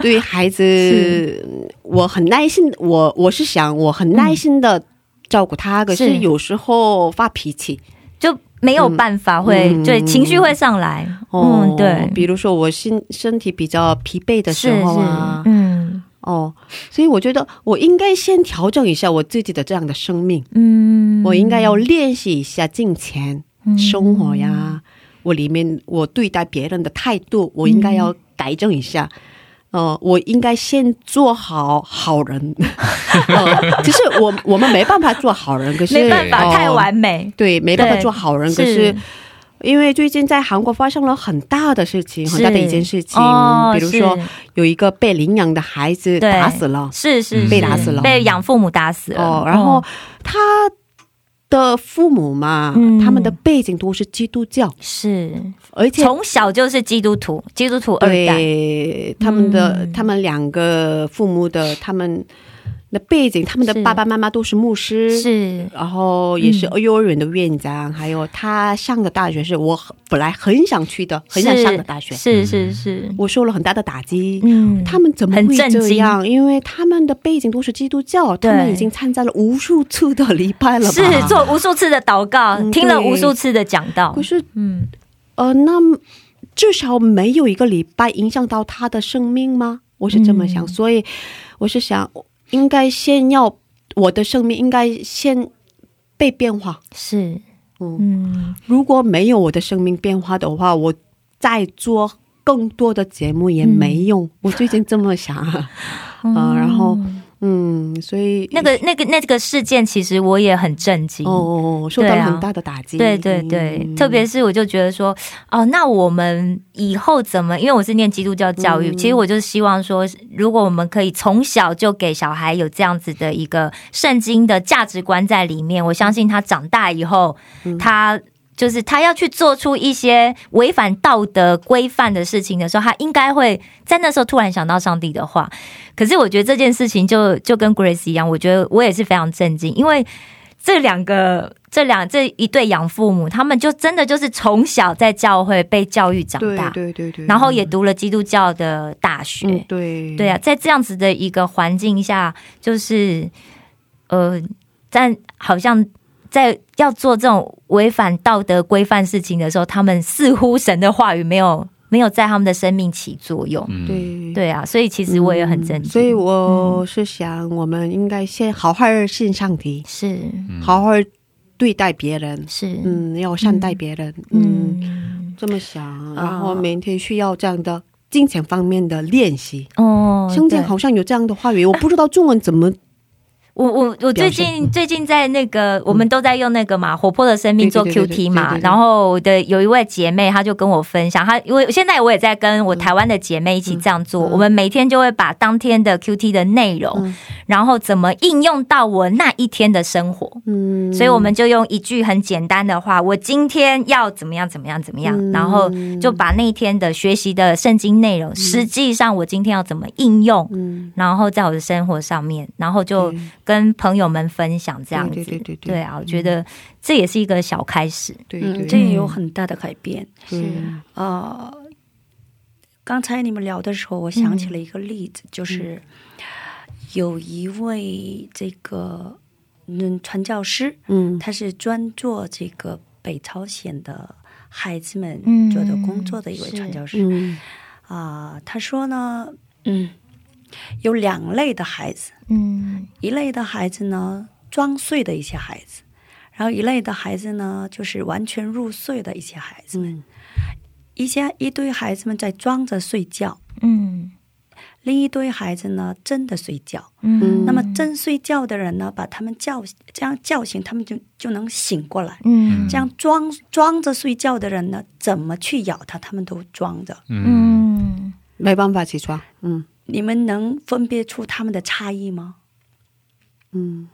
A: 对孩子，我很耐心，我我是想我很耐心的照顾他，可是。
B: 是
A: 有时候发脾气，
B: 就没有办法会，
A: 嗯。
B: 对，情绪会上来，
A: 哦，
B: 嗯，对，
A: 比如说我身身体比较疲惫的时候啊，
B: 嗯
A: 哦，所以我觉得我应该先调整一下我自己的这样的生命，
B: 嗯，
A: 我应该要练习一下金钱、生活呀，我里面我对待别人的态度，我应该要改正一下。呃，我应该先做好好人。呃，其实我我们没办法做好人，可是
B: 没办法
A: 呃
B: 太完美，
A: 对，没办法做好人。可是因为最近在韩国发生了很大的事情，很大的一件事情，
B: 哦
A: 比如说有一个被领养的孩子打死了。
B: 是是是
A: 被打死了。
B: 被养父母打死了，
A: 哦，然后他的父母嘛，
B: 嗯。
A: 他们的背景都是基督教，
B: 是。
A: 而且
B: 从小就是基督徒，基督徒二代，
A: 对他们的、
B: 嗯。
A: 他们两个父母的他们的背景，他们的爸爸妈妈都是牧师，
B: 是。
A: 然后也是
B: 嗯。
A: 幼儿园的院长，还有他上的大学是我本来很想去的，很想上的大学，
B: 是是是，
A: 我受了很大的打击。
B: 嗯，
A: 他们怎么会这样？因为他们的背景都是基督教，他们已经参加了无数次的礼拜了吧？
B: 是做无数次的祷告，
A: 嗯
B: 听了无数次的讲道。
A: 可，是
B: 嗯，
A: 呃，那至少没有一个礼拜影响到他的生命吗？我是这么想，
B: 嗯。
A: 所以我是想，应该先要我的生命应该先被变化。
B: 是，
A: 嗯，
B: 嗯，
A: 如果没有我的生命变化的话，我再做更多的节目也没用。我最近这么想，啊、然后嗯，所以
B: 那个那个那个事件，其实我也很震惊。
A: 哦，受到很大的打击。
B: 对对对，
A: 嗯
B: 特别是我就觉得说，哦，那我们以后怎么？因为我是念基督教教育，
A: 嗯
B: 其实我就希望说，如果我们可以从小就给小孩有这样子的一个圣经的价值观在里面，我相信他长大以后，
A: 嗯
B: 他。就是他要去做出一些违反道德规范的事情的时候，他应该会在那时候突然想到上帝的话。可是我觉得这件事情就就跟 Grace 一样，我觉得我也是非常震惊，因为这两个这两这一对养父母，他们就真的就是从小在教会被教育长大，
A: 对对对，
B: 然后也读了基督教的大学。
A: 嗯对
B: 对啊，在这样子的一个环境下，就是呃，但好像在要做这种违反道德规范事情的时候，他们似乎神的话语没有没有在他们的生命起作用。
C: 嗯，
A: 对。
B: 对啊，所以其实我也很震惊。
A: 嗯所以我是想，我们应该先好好信上帝，
B: 是。
A: 好好对待别人，
B: 是。
A: 嗯，要善待别人，嗯，
B: 嗯。
A: 这么想，然后每天需要这样的金钱方面的练习。
B: 哦，
A: 圣经好像有这样的话语，我不知道中文怎么
B: 我我我最近最近在那个，我们都在用那个嘛，活泼的生命做 QT 嘛然后我的有一位姐妹，她就跟我分享，她因为现在我也在跟我台湾的姐妹一起这样做，
A: 嗯。
B: 我们每天就会把当天的 QT 的内容，
A: 嗯。
B: 然后怎么应用到我那一天的生活，
A: 嗯，
B: 所以我们就用一句很简单的话，我今天要怎么样怎么样怎么样，
A: 嗯。
B: 然后就把那一天的学习的圣经内容，实际上我今天要怎么应用，
A: 嗯。
B: 然后在我的生活上面，然后就
A: 对
B: 跟朋友们分享这样子。
A: 对对对对。对
B: 啊，我觉得这也是一个小开始。
E: 嗯，
A: 对。对
E: 这也有很大的改变。
A: 对
E: 呃，刚才你们聊的时候，我想起了一个例子，就是有一位这个嗯传教师，
A: 嗯
E: 他是专做这个北朝鲜的孩子们
B: 嗯
E: 做的工作的一位传教师
A: 嗯
E: 啊、他说呢，嗯，有两类的孩子，
B: 嗯。
E: 一类的孩子呢，装睡的一些孩子，然后一类的孩子呢，就是完全入睡的一些孩子。们。
A: 嗯。
E: 一些一堆孩子们在装着睡觉，
B: 嗯。
E: 另一堆孩子呢真的睡觉。
B: 嗯，
E: 那么真睡觉的人呢，把他们叫这样叫醒，他们就就能醒过来。
B: 嗯。
E: 这样装装着睡觉的人呢，怎么去咬他，他们都装着。
C: 嗯。
B: 嗯。
A: 没办法起床，嗯
E: 你们能分别出他们的差异吗？
A: 嗯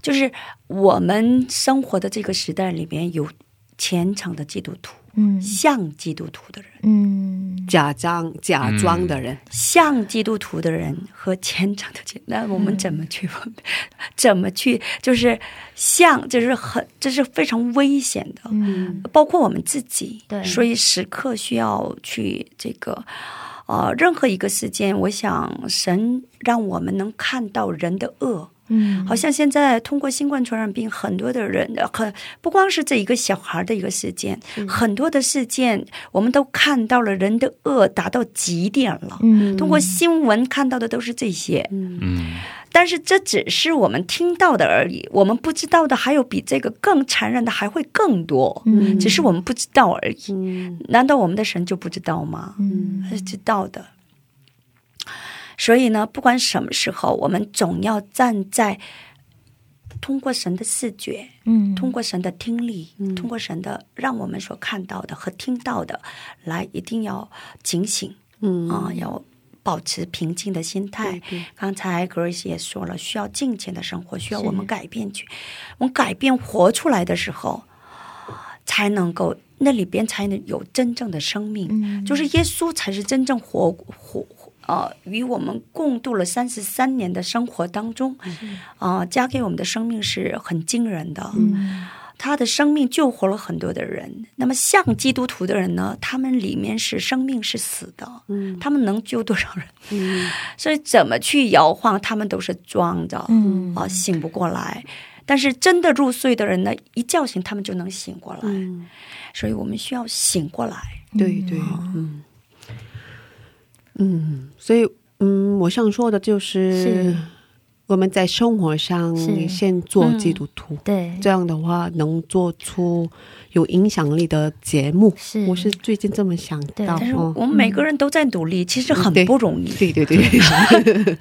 E: 就是我们生活的这个时代里面有虔诚的基督徒，
B: 嗯
E: 像基督徒的人，
B: 嗯
A: 假装假装的人，
E: 像基督徒的人和虔诚的基，那我们怎么去分别？怎么去？就是像，就是很，这是非常危险的。
B: 嗯
E: 包括我们自己，
B: 对
E: 所以时刻需要去这个，呃，任何一个事件，我想神让我们能看到人的恶，
B: 嗯，
E: 好像现在通过新冠传染病，很多的人很不光是这一个小孩的一个事件，很多的事件我们都看到了人的恶达到极点了。
B: 嗯。
E: 通过新闻看到的都是这些，
C: 嗯
E: 但是这只是我们听到的而已，我们不知道的还有比这个更残忍的还会更多，
B: 嗯
E: 只是我们不知道而已。
A: 嗯
E: 难道我们的神就不知道吗？
B: 嗯
E: 他是知道的。所以呢，不管什么时候，我们总要站在通过神的视觉，
B: 嗯
E: 通过神的听力，通过神的让我们所看到的和听到的，来一定要警醒
A: 嗯
E: 啊、要保持平静的心态。刚才 Grace 也说了，需要金钱的生活，需要我们改变去，我们改变活出来的时候，才能够那里边才能有真正的生命。
B: 嗯
E: 就是耶稣才是真正活活呃与我们共度了三十三年的生活当中，啊、呃，加给我们的生命是很惊人的。
B: 嗯
E: 他的生命救活了很多的人。那么像基督徒的人呢，他们里面是生命是死的，
A: 嗯
E: 他们能救多少人？
A: 嗯
E: 所以怎么去摇晃，他们都是装的，
B: 嗯
E: 啊，醒不过来。但是真的入睡的人呢，一叫醒他们就能醒过来。
A: 嗯，
E: 所以我们需要醒过来。
A: 对对，嗯嗯，所以嗯，我想说的就是
B: 是
A: 我们在生活上先做基督徒，
B: 对，
A: 这样的话能做出有影响力的节目。
B: 是
A: 我是最近这么想
E: 但是
A: 哦
E: 我们每个人都在努力，其实很不容易。
A: 对对对，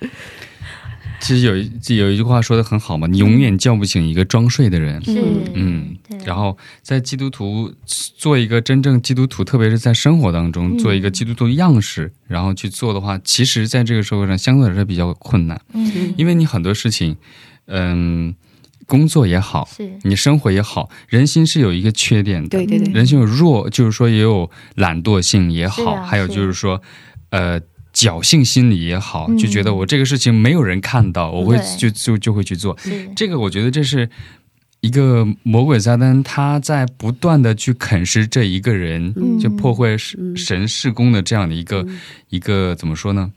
C: 其实有一有一句话说的很好嘛，你永远叫不醒一个装睡的人。
B: 是。
C: 嗯，然后在基督徒做一个真正基督徒，特别是在生活当中
B: 嗯。
C: 做一个基督徒样式，然后去做的话，其实在这个社会上相对来说比较困难，
B: 嗯。
C: 因为你很多事情，嗯，工作也好，
B: 是。
C: 你生活也好，人心是有一个缺点的，
A: 对对对，
C: 人心有弱，就是说也有懒惰性也好，
B: 啊
C: 还有就是。说，呃。侥幸心理也好，
B: 嗯。
C: 就觉得我这个事情没有人看到，我会就就就会去做。这个我觉得这是一个魔鬼撒旦他在不断的去啃食这一个人，
B: 嗯。
C: 就破坏神
A: 嗯
C: 神事工的这样的一个、
A: 嗯。
C: 一个怎么说呢？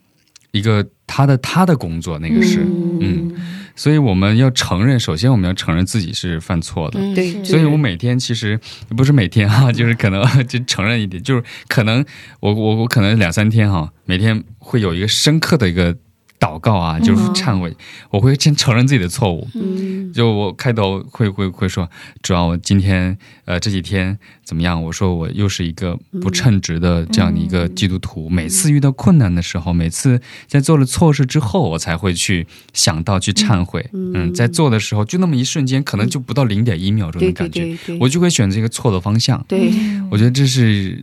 C: 一个他的他的工作那个是，嗯所以我们要承认，首先我们要承认自己是犯错的。
E: 嗯
A: 对
B: 是
C: 所以我每天其实不是每天哈、就是可能就承认一点，就是可能我我我可能两三天哈、每天会有一个深刻的一个祷告啊，就是忏悔，我会先承认自己的错误。
A: 嗯
C: 就我开头会会会说，主要我今天呃这几天怎么样？我说我又是一个不称职的这样的一个基督徒。每次遇到困难的时候，每次在做了错事之后，我才会去想到去忏悔。嗯，在做的时候就那么一瞬间，可能就不到零点一秒钟的感觉，
A: 对对对，
C: 我就会选择一个错的方向。
A: 对
C: 我觉得这是，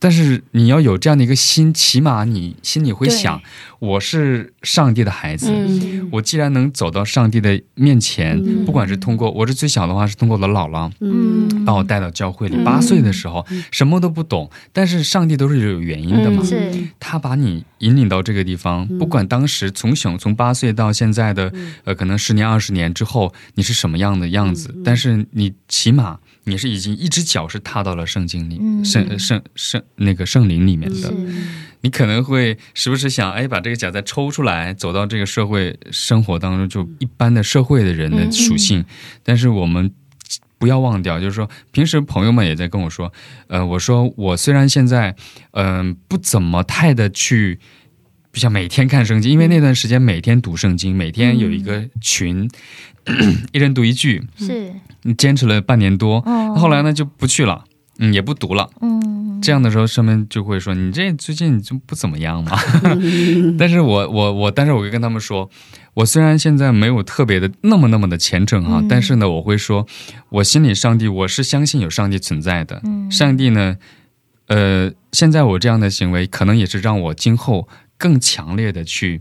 C: 但是你要有这样的一个心，起码你心里会想，我是上帝的孩子。
A: 嗯。
C: 我既然能走到上帝的面前，
A: 嗯。
C: 不管是通过我是最小的话，是通过我的姥姥
A: 嗯。
C: 把我带到教会里。
E: 嗯。
C: 八岁的时候，什么都不懂，但是上帝都是有原因的嘛。
E: 嗯
B: 是。
C: 他把你引领到这个地方，不管当时从小从八岁到现在的，呃，可能十年二十年之后，你是什么样的样子，但是你起码你是已经一只脚是踏到了圣经里，
B: 嗯。
C: 圣圣圣那个圣灵里面的。你可能会时不时想，哎，把这个脚再抽出来，走到这个社会生活当中，就一般的社会的人的属性。但是我们不要忘掉，就是说，平时朋友们也在跟我说，呃，我说我虽然现在嗯、不怎么太的去不像每天看圣经，因为那段时间每天读圣经，每天有一个群，一人读一句，
G: 是，
C: 坚持了半年多。
G: 哦
C: 后来呢就不去了，嗯，也不读了。
G: 嗯，
C: 这样的时候，上面就会说你这最近就不怎么样嘛。但是我我我，但是我会跟他们说，我虽然现在没有特别的那么那么的虔诚哈，但是呢，我会说，我心里上帝，我是相信有上帝存在的。上帝呢，呃，现在我这样的行为，可能也是让我今后。更强烈的去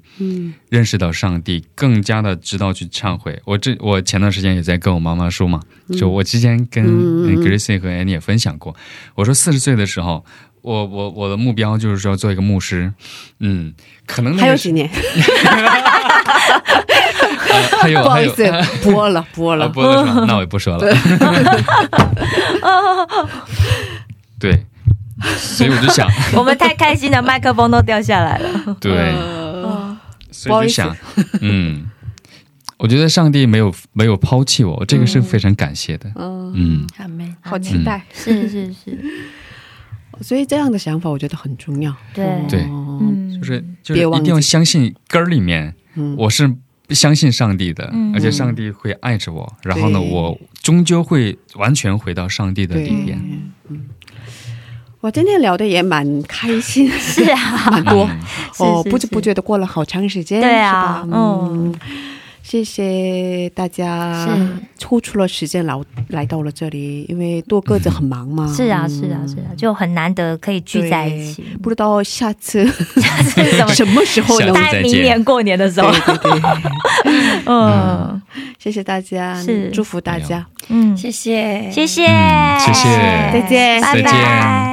C: 认识到上帝，更加的知道去忏悔。我这我前段时间也在跟我妈妈说嘛，就我之前跟嗯 Gracie 和 Annie 也分享过，我说四十岁的时候，我我我的目标就是说做一个牧师，嗯，可能
A: 还有几年？
C: 呃还有还有
A: 不好意思，播了播
C: 啊
A: 了。
C: 播了？那我也不说了。对，所以我就想，
G: 我们太开心了，麦克风都掉下来了。
C: 对，
A: 呃
C: 所以就想，嗯，我觉得上帝没有没有抛弃我，这个是非常感谢的。
A: 嗯，
C: 嗯，
E: 阿妹，
A: 好期待。
G: 是是是，
A: 所以这样的想法我觉得很重要。
G: 对。
C: 对。就是就是一定要相信根儿里面，
A: 嗯。
C: 我是相信上帝的，
G: 嗯。
C: 而且上帝会爱着我，然后呢，我终究会完全回到上帝的里边。
A: 嗯，我今天聊的也蛮开心，
G: 是啊，
A: 蛮多。
C: 嗯。
A: 哦，
G: 是是
A: 不知不觉的过了好长时间，
G: 对啊
A: 是吧？嗯，谢谢大家
G: 是
A: 抽出了时间来来到了这里，因为多个子很忙嘛，
G: 是啊
A: 嗯。
G: 是啊是啊，就很难得可以聚在一起。
A: 不知道下次
G: 是什 么？
A: 什么时候能
C: 下次
G: 大概明年过年的时候，
A: 对对对，
G: 嗯。
A: 谢谢大家，
G: 是。
A: 祝福大家，
G: 嗯，
E: 谢谢，
G: 谢谢，
C: 嗯谢谢。
A: 再见。
G: 拜
C: 再见。
G: 拜。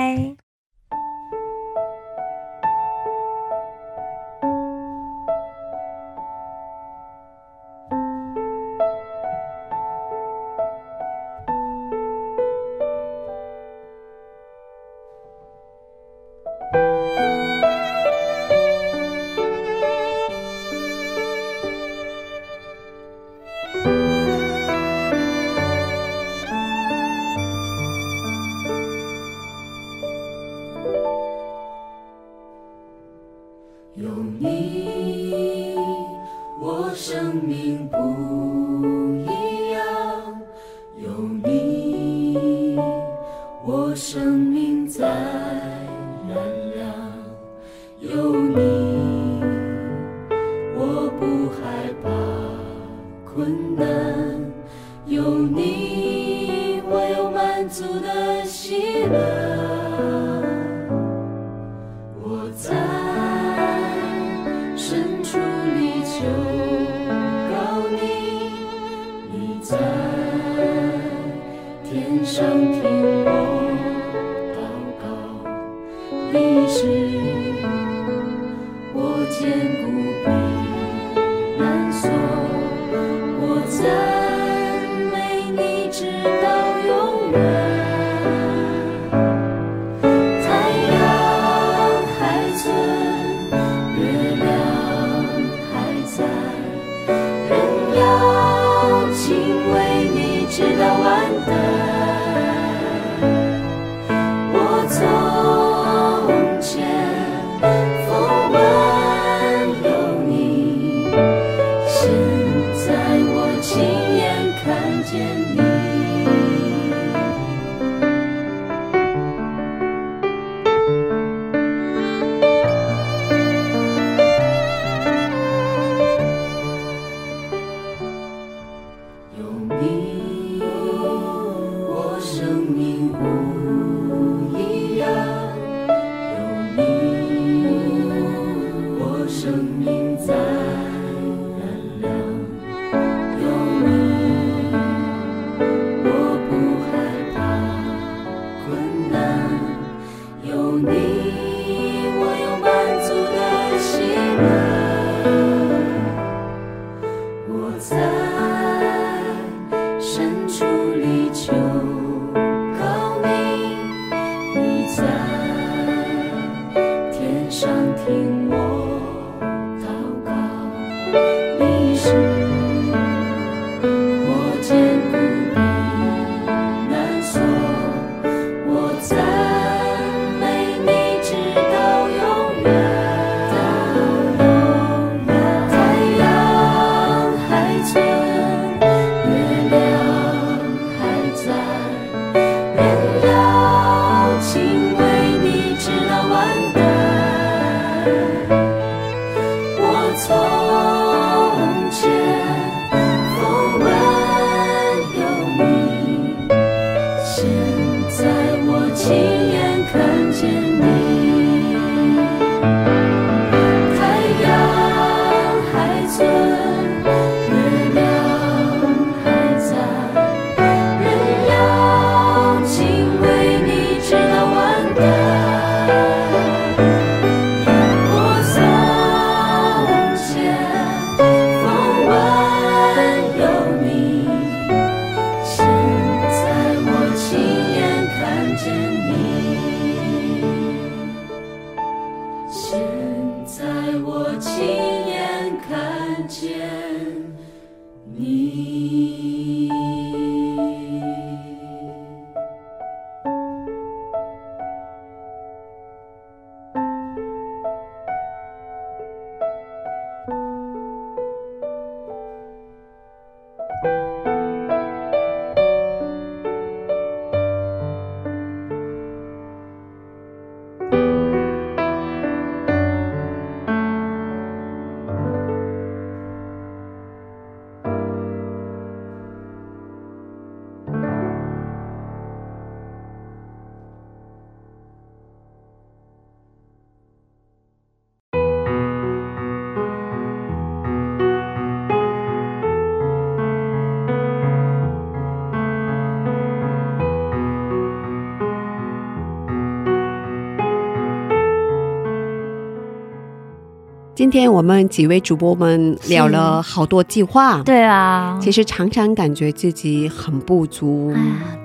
A: 今天我们几位主播们聊了好多计划，
G: 对啊，
A: 其实常常感觉自己很不足，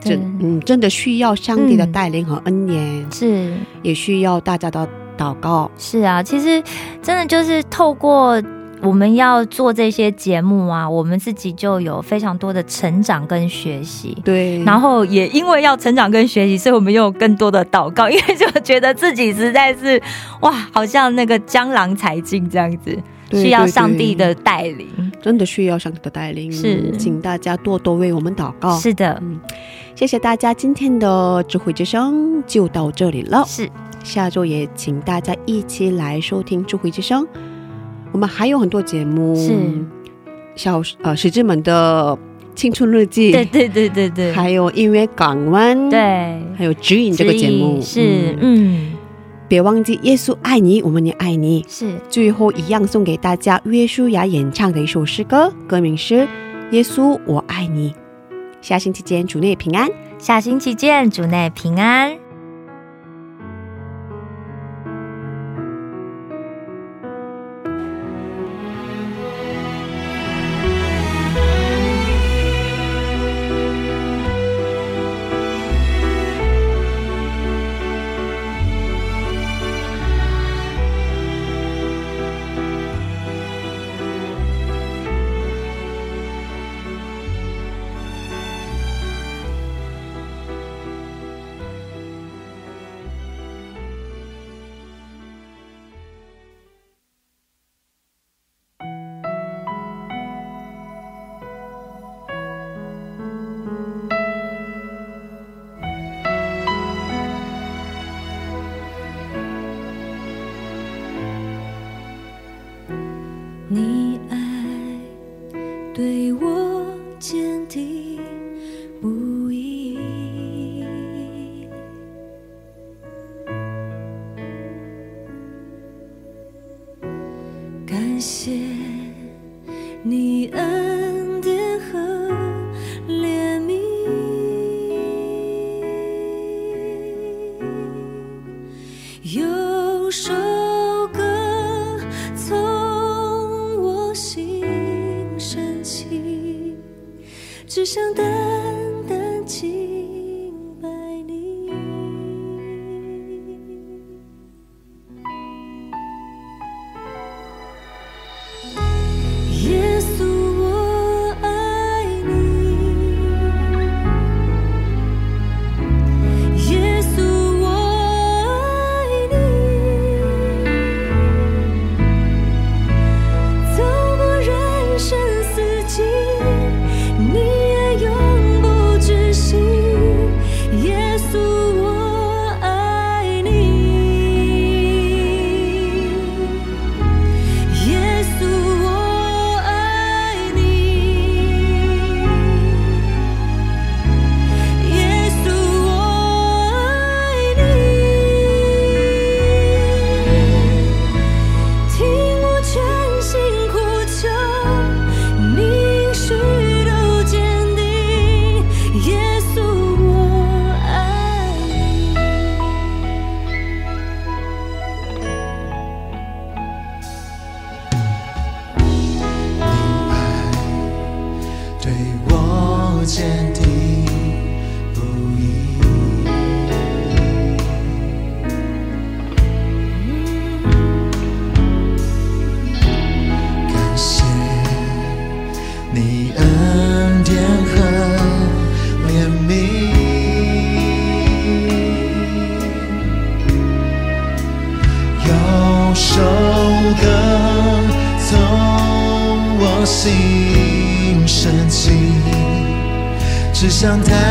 A: 真嗯真的需要上帝的带领和恩典，
G: 是。
A: 也需要大家的祷告。
G: 是啊，其实真的就是透过我们要做这些节目啊，我们自己就有非常多的成长跟学习。
A: 对，
G: 然后也因为要成长跟学习，所以我们又有更多的祷告，因为就觉得自己实在是哇，好像那个江郎才尽这样子，
A: 对
G: 需要上帝的带领。
A: 真的需要上帝的带领，
G: 是
A: 请大家多多为我们祷告。
G: 是的，
A: 谢谢大家，今天的智慧之声就到这里了。
G: 是
A: 下周也请大家一起来收听智慧之声。我们还有很多节目，
G: 是
A: 小呃使之们的青春日记，
G: 对对对对对，
A: 还有音乐港湾，，
G: 对
A: 还有指引这个节目
G: 是嗯
A: 别忘记耶稣爱你，我们也爱你。
G: 是
A: 最后一样送给大家约书亚演唱的一首诗歌，歌名是《耶稣我爱你》。下星期见，主内平安。
G: 下星期见，主内平安。
H: 想
I: 太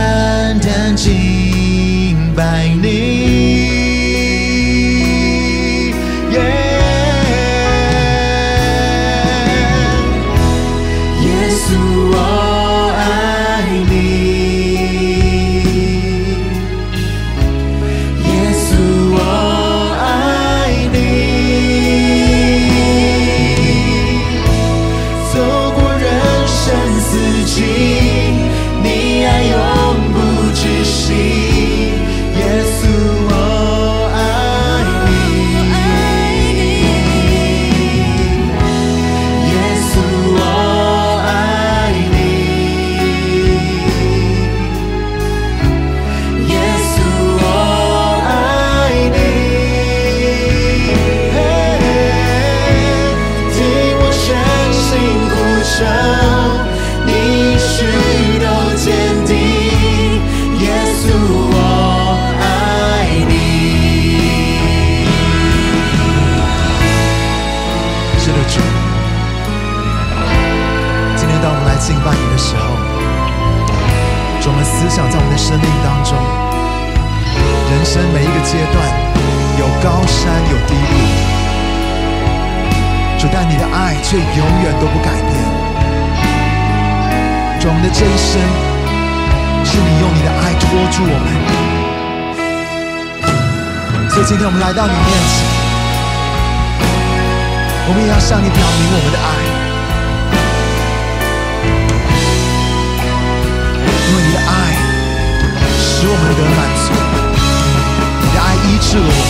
I: 了我们，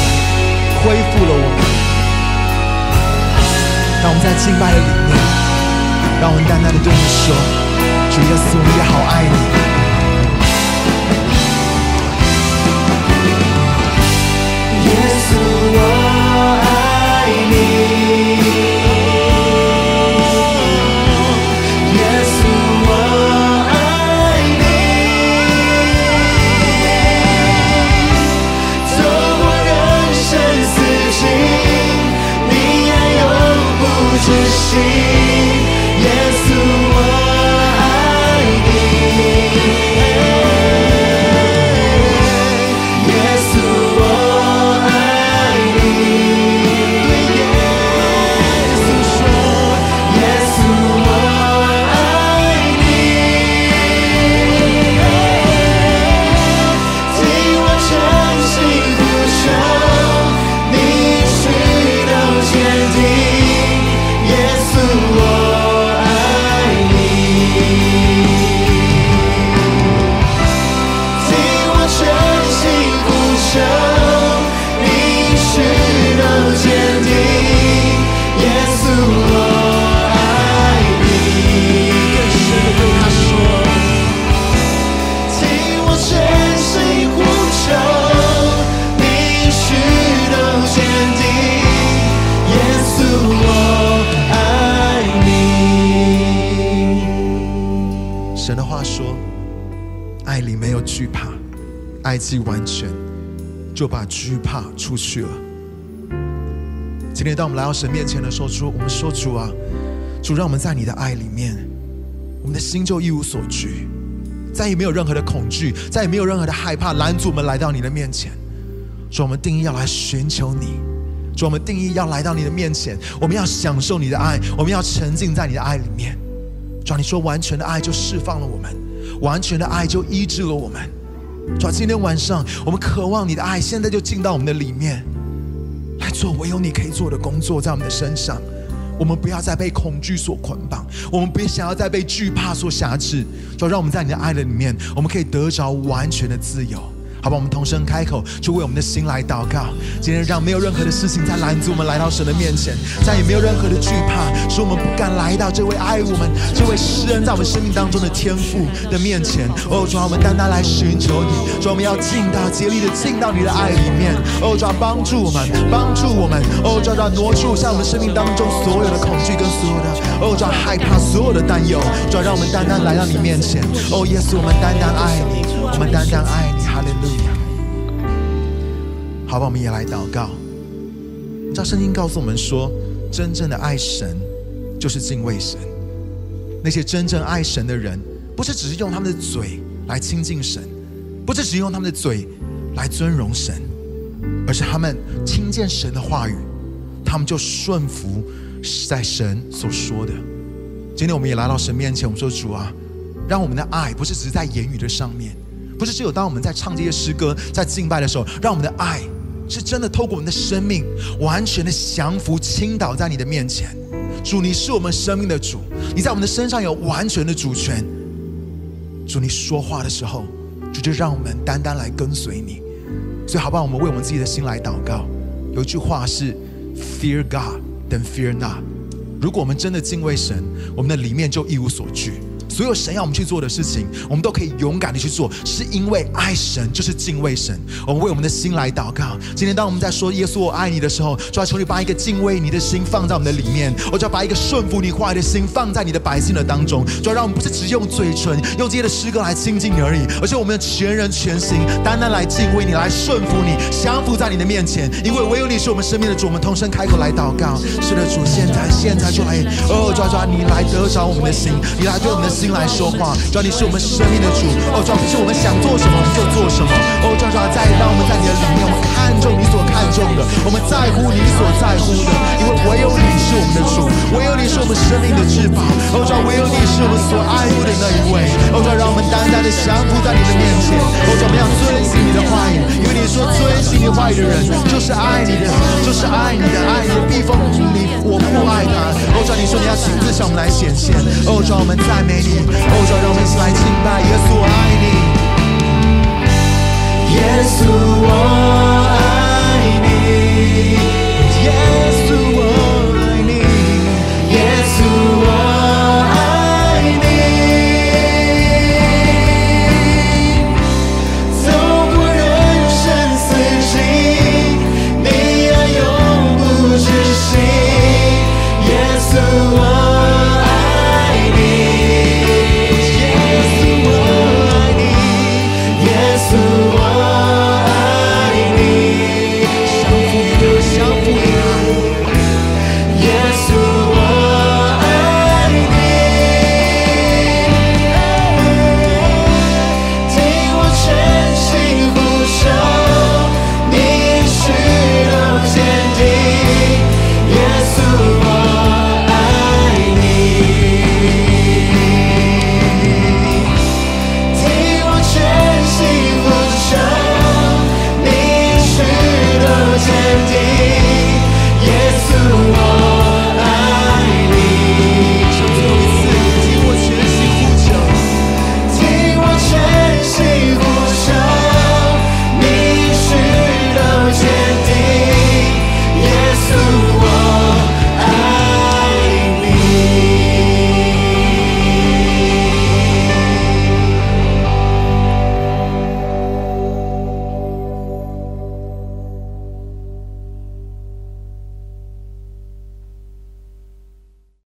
I: 恢复了我们。让我们在敬拜的里面，让我们淡淡的对你说：主耶稣，我们也好爱你。see 爱既完全，就把惧怕出去了。”今天，当我们来到神面前的时候，主，我们说主啊，主让我们在你的爱里面，我们的心就一无所惧。再也没有任何的恐惧，再也没有任何的害怕拦阻我们来到你的面前。主，我们定义要来寻求你；主，我们定义要来到你的面前，我们要享受你的爱，我们要沉浸在你的爱里面。主，你说完全的爱就释放了我们，完全的爱就医治了我们。主，今天晚上我们渴望你的爱，现在就进到我们的里面，来做唯有你可以做的工作，在我们的身上。我们不要再被恐惧所捆绑，我们别想要再被惧怕所辖制。主，让我们在你的爱的里面，我们可以得着完全的自由。
J: 好吧，我们同声开口，就为我们的心来祷告。今天让没有任何的事情再拦阻我们来到神的面前，再也没有任何的惧怕，使我们不敢来到这位爱我们、这位施恩在我们生命当中的天父的面前。哦，主啊，我们单单来寻求你，主啊，我们要尽到竭力的进到你的爱里面。哦，主啊，帮助我们，帮助我们。哦，主啊，挪出像我们生命当中所有的恐惧跟所有的哦，主啊，害怕所有的担忧。主啊，让我们单单来到你面前。哦，耶稣，我们单单爱你，我们单单爱你。哈利路亚。好吧，我们也来祷告。你知道圣经告诉我们说，真正的爱神就是敬畏神。那些真正爱神的人，不是只是用他们的嘴来亲近神，不是只用他们的嘴来尊荣神，而是他们听见神的话语，他们就顺服在神所说的。今天我们也来到神面前，我们说主啊，让我们的爱不是只是在言语的上面，不是只有当我们在唱这些诗歌、在敬拜的时候，让我们的爱是真的透过我们的生命，完全的降服、倾倒在你的面前。主，你是我们生命的主，你在我们的身上有完全的主权。主，你说话的时候，主就让我们单单来跟随你。所以，好不好？我们为我们自己的心来祷告。有一句话是：“Fear God, then fear not。”如果我们真的敬畏神，我们的里面就一无所惧。所有神要我们去做的事情，我们都可以勇敢的去做，是因为爱神就是敬畏神。我们为我们的心来祷告。今天当我们在说耶稣我爱你的时候，就要求你把一个敬畏你的心放在我们的里面，我就要把一个顺服你话语的心放在你的百姓的当中，就要让我们不是只用嘴唇用这些的诗歌来亲近你而已，而且我们的全人全心单单来敬畏你，来顺服你，降服在你的面前，因为唯有你是我们生命的主。我们同声开口来祷告，是的，主，现在现在就来，哦，抓抓你来得着我们的心，你来对我们的心来说话，主要你是我们生命的主，哦，主要不是我们想做什么就做什么，哦，主要主要在让我们在你的里面，我们看重你所看重的，我们在乎你所在乎的，因为唯有你是我们的主，唯有你是我们生命的至宝，哦，主唯有你是我们所爱慕的那一位，哦，主让我们单单的降服在你的面前，哦，主要我们要遵行你的话语，因为你说遵行你话语的人就是爱你的，就是爱你的，爱你的避风你我不爱他，哦，主你说你要亲自向我们来显现，哦，主我们赞美你，哦，主让我们一起来敬拜耶稣，我爱你，耶稣我爱你，耶稣我